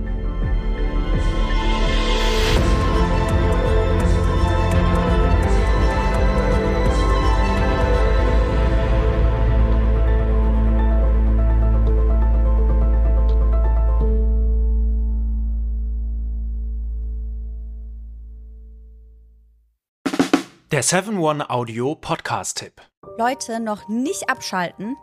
Der 7-One Audio Podcast-Tipp. Leute, noch nicht abschalten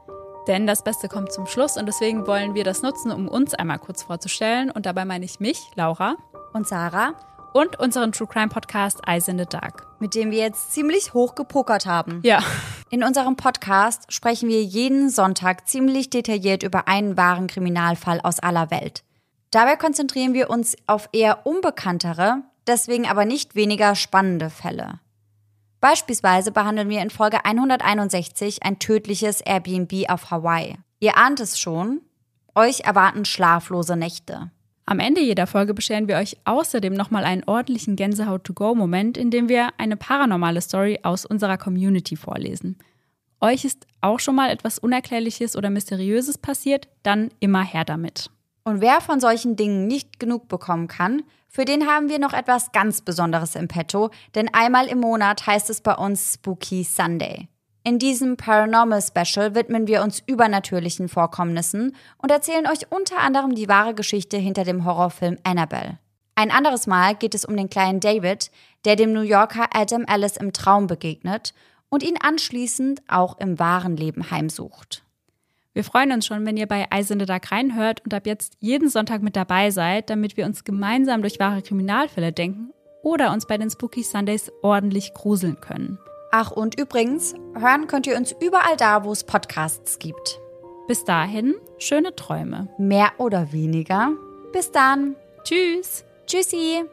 denn das Beste kommt zum Schluss und deswegen wollen wir das nutzen, um uns einmal kurz vorzustellen. Und dabei meine ich mich, Laura. Und Sarah. Und unseren True Crime Podcast Eyes in the Dark. Mit dem wir jetzt ziemlich hoch gepokert haben. Ja. In unserem Podcast sprechen wir jeden Sonntag ziemlich detailliert über einen wahren Kriminalfall aus aller Welt. Dabei konzentrieren wir uns auf eher unbekanntere, deswegen aber nicht weniger spannende Fälle. Beispielsweise behandeln wir in Folge 161 ein tödliches Airbnb auf Hawaii. Ihr ahnt es schon, euch erwarten schlaflose Nächte. Am Ende jeder Folge bescheren wir euch außerdem nochmal einen ordentlichen Gänsehaut-to-go-Moment, in dem wir eine paranormale Story aus unserer Community vorlesen. Euch ist auch schon mal etwas Unerklärliches oder Mysteriöses passiert, dann immer her damit. Und wer von solchen Dingen nicht genug bekommen kann, für den haben wir noch etwas ganz Besonderes im Petto, denn einmal im Monat heißt es bei uns Spooky Sunday. In diesem Paranormal Special widmen wir uns übernatürlichen Vorkommnissen und erzählen euch unter anderem die wahre Geschichte hinter dem Horrorfilm Annabelle. Ein anderes Mal geht es um den kleinen David, der dem New Yorker Adam Ellis im Traum begegnet und ihn anschließend auch im wahren Leben heimsucht. Wir freuen uns schon, wenn ihr bei Eyes in the Dark reinhört und ab jetzt jeden Sonntag mit dabei seid, damit wir uns gemeinsam durch wahre Kriminalfälle denken oder uns bei den Spooky Sundays ordentlich gruseln können. Ach, und übrigens, hören könnt ihr uns überall da, wo es Podcasts gibt. Bis dahin, schöne Träume. Mehr oder weniger. Bis dann. Tschüss. Tschüssi.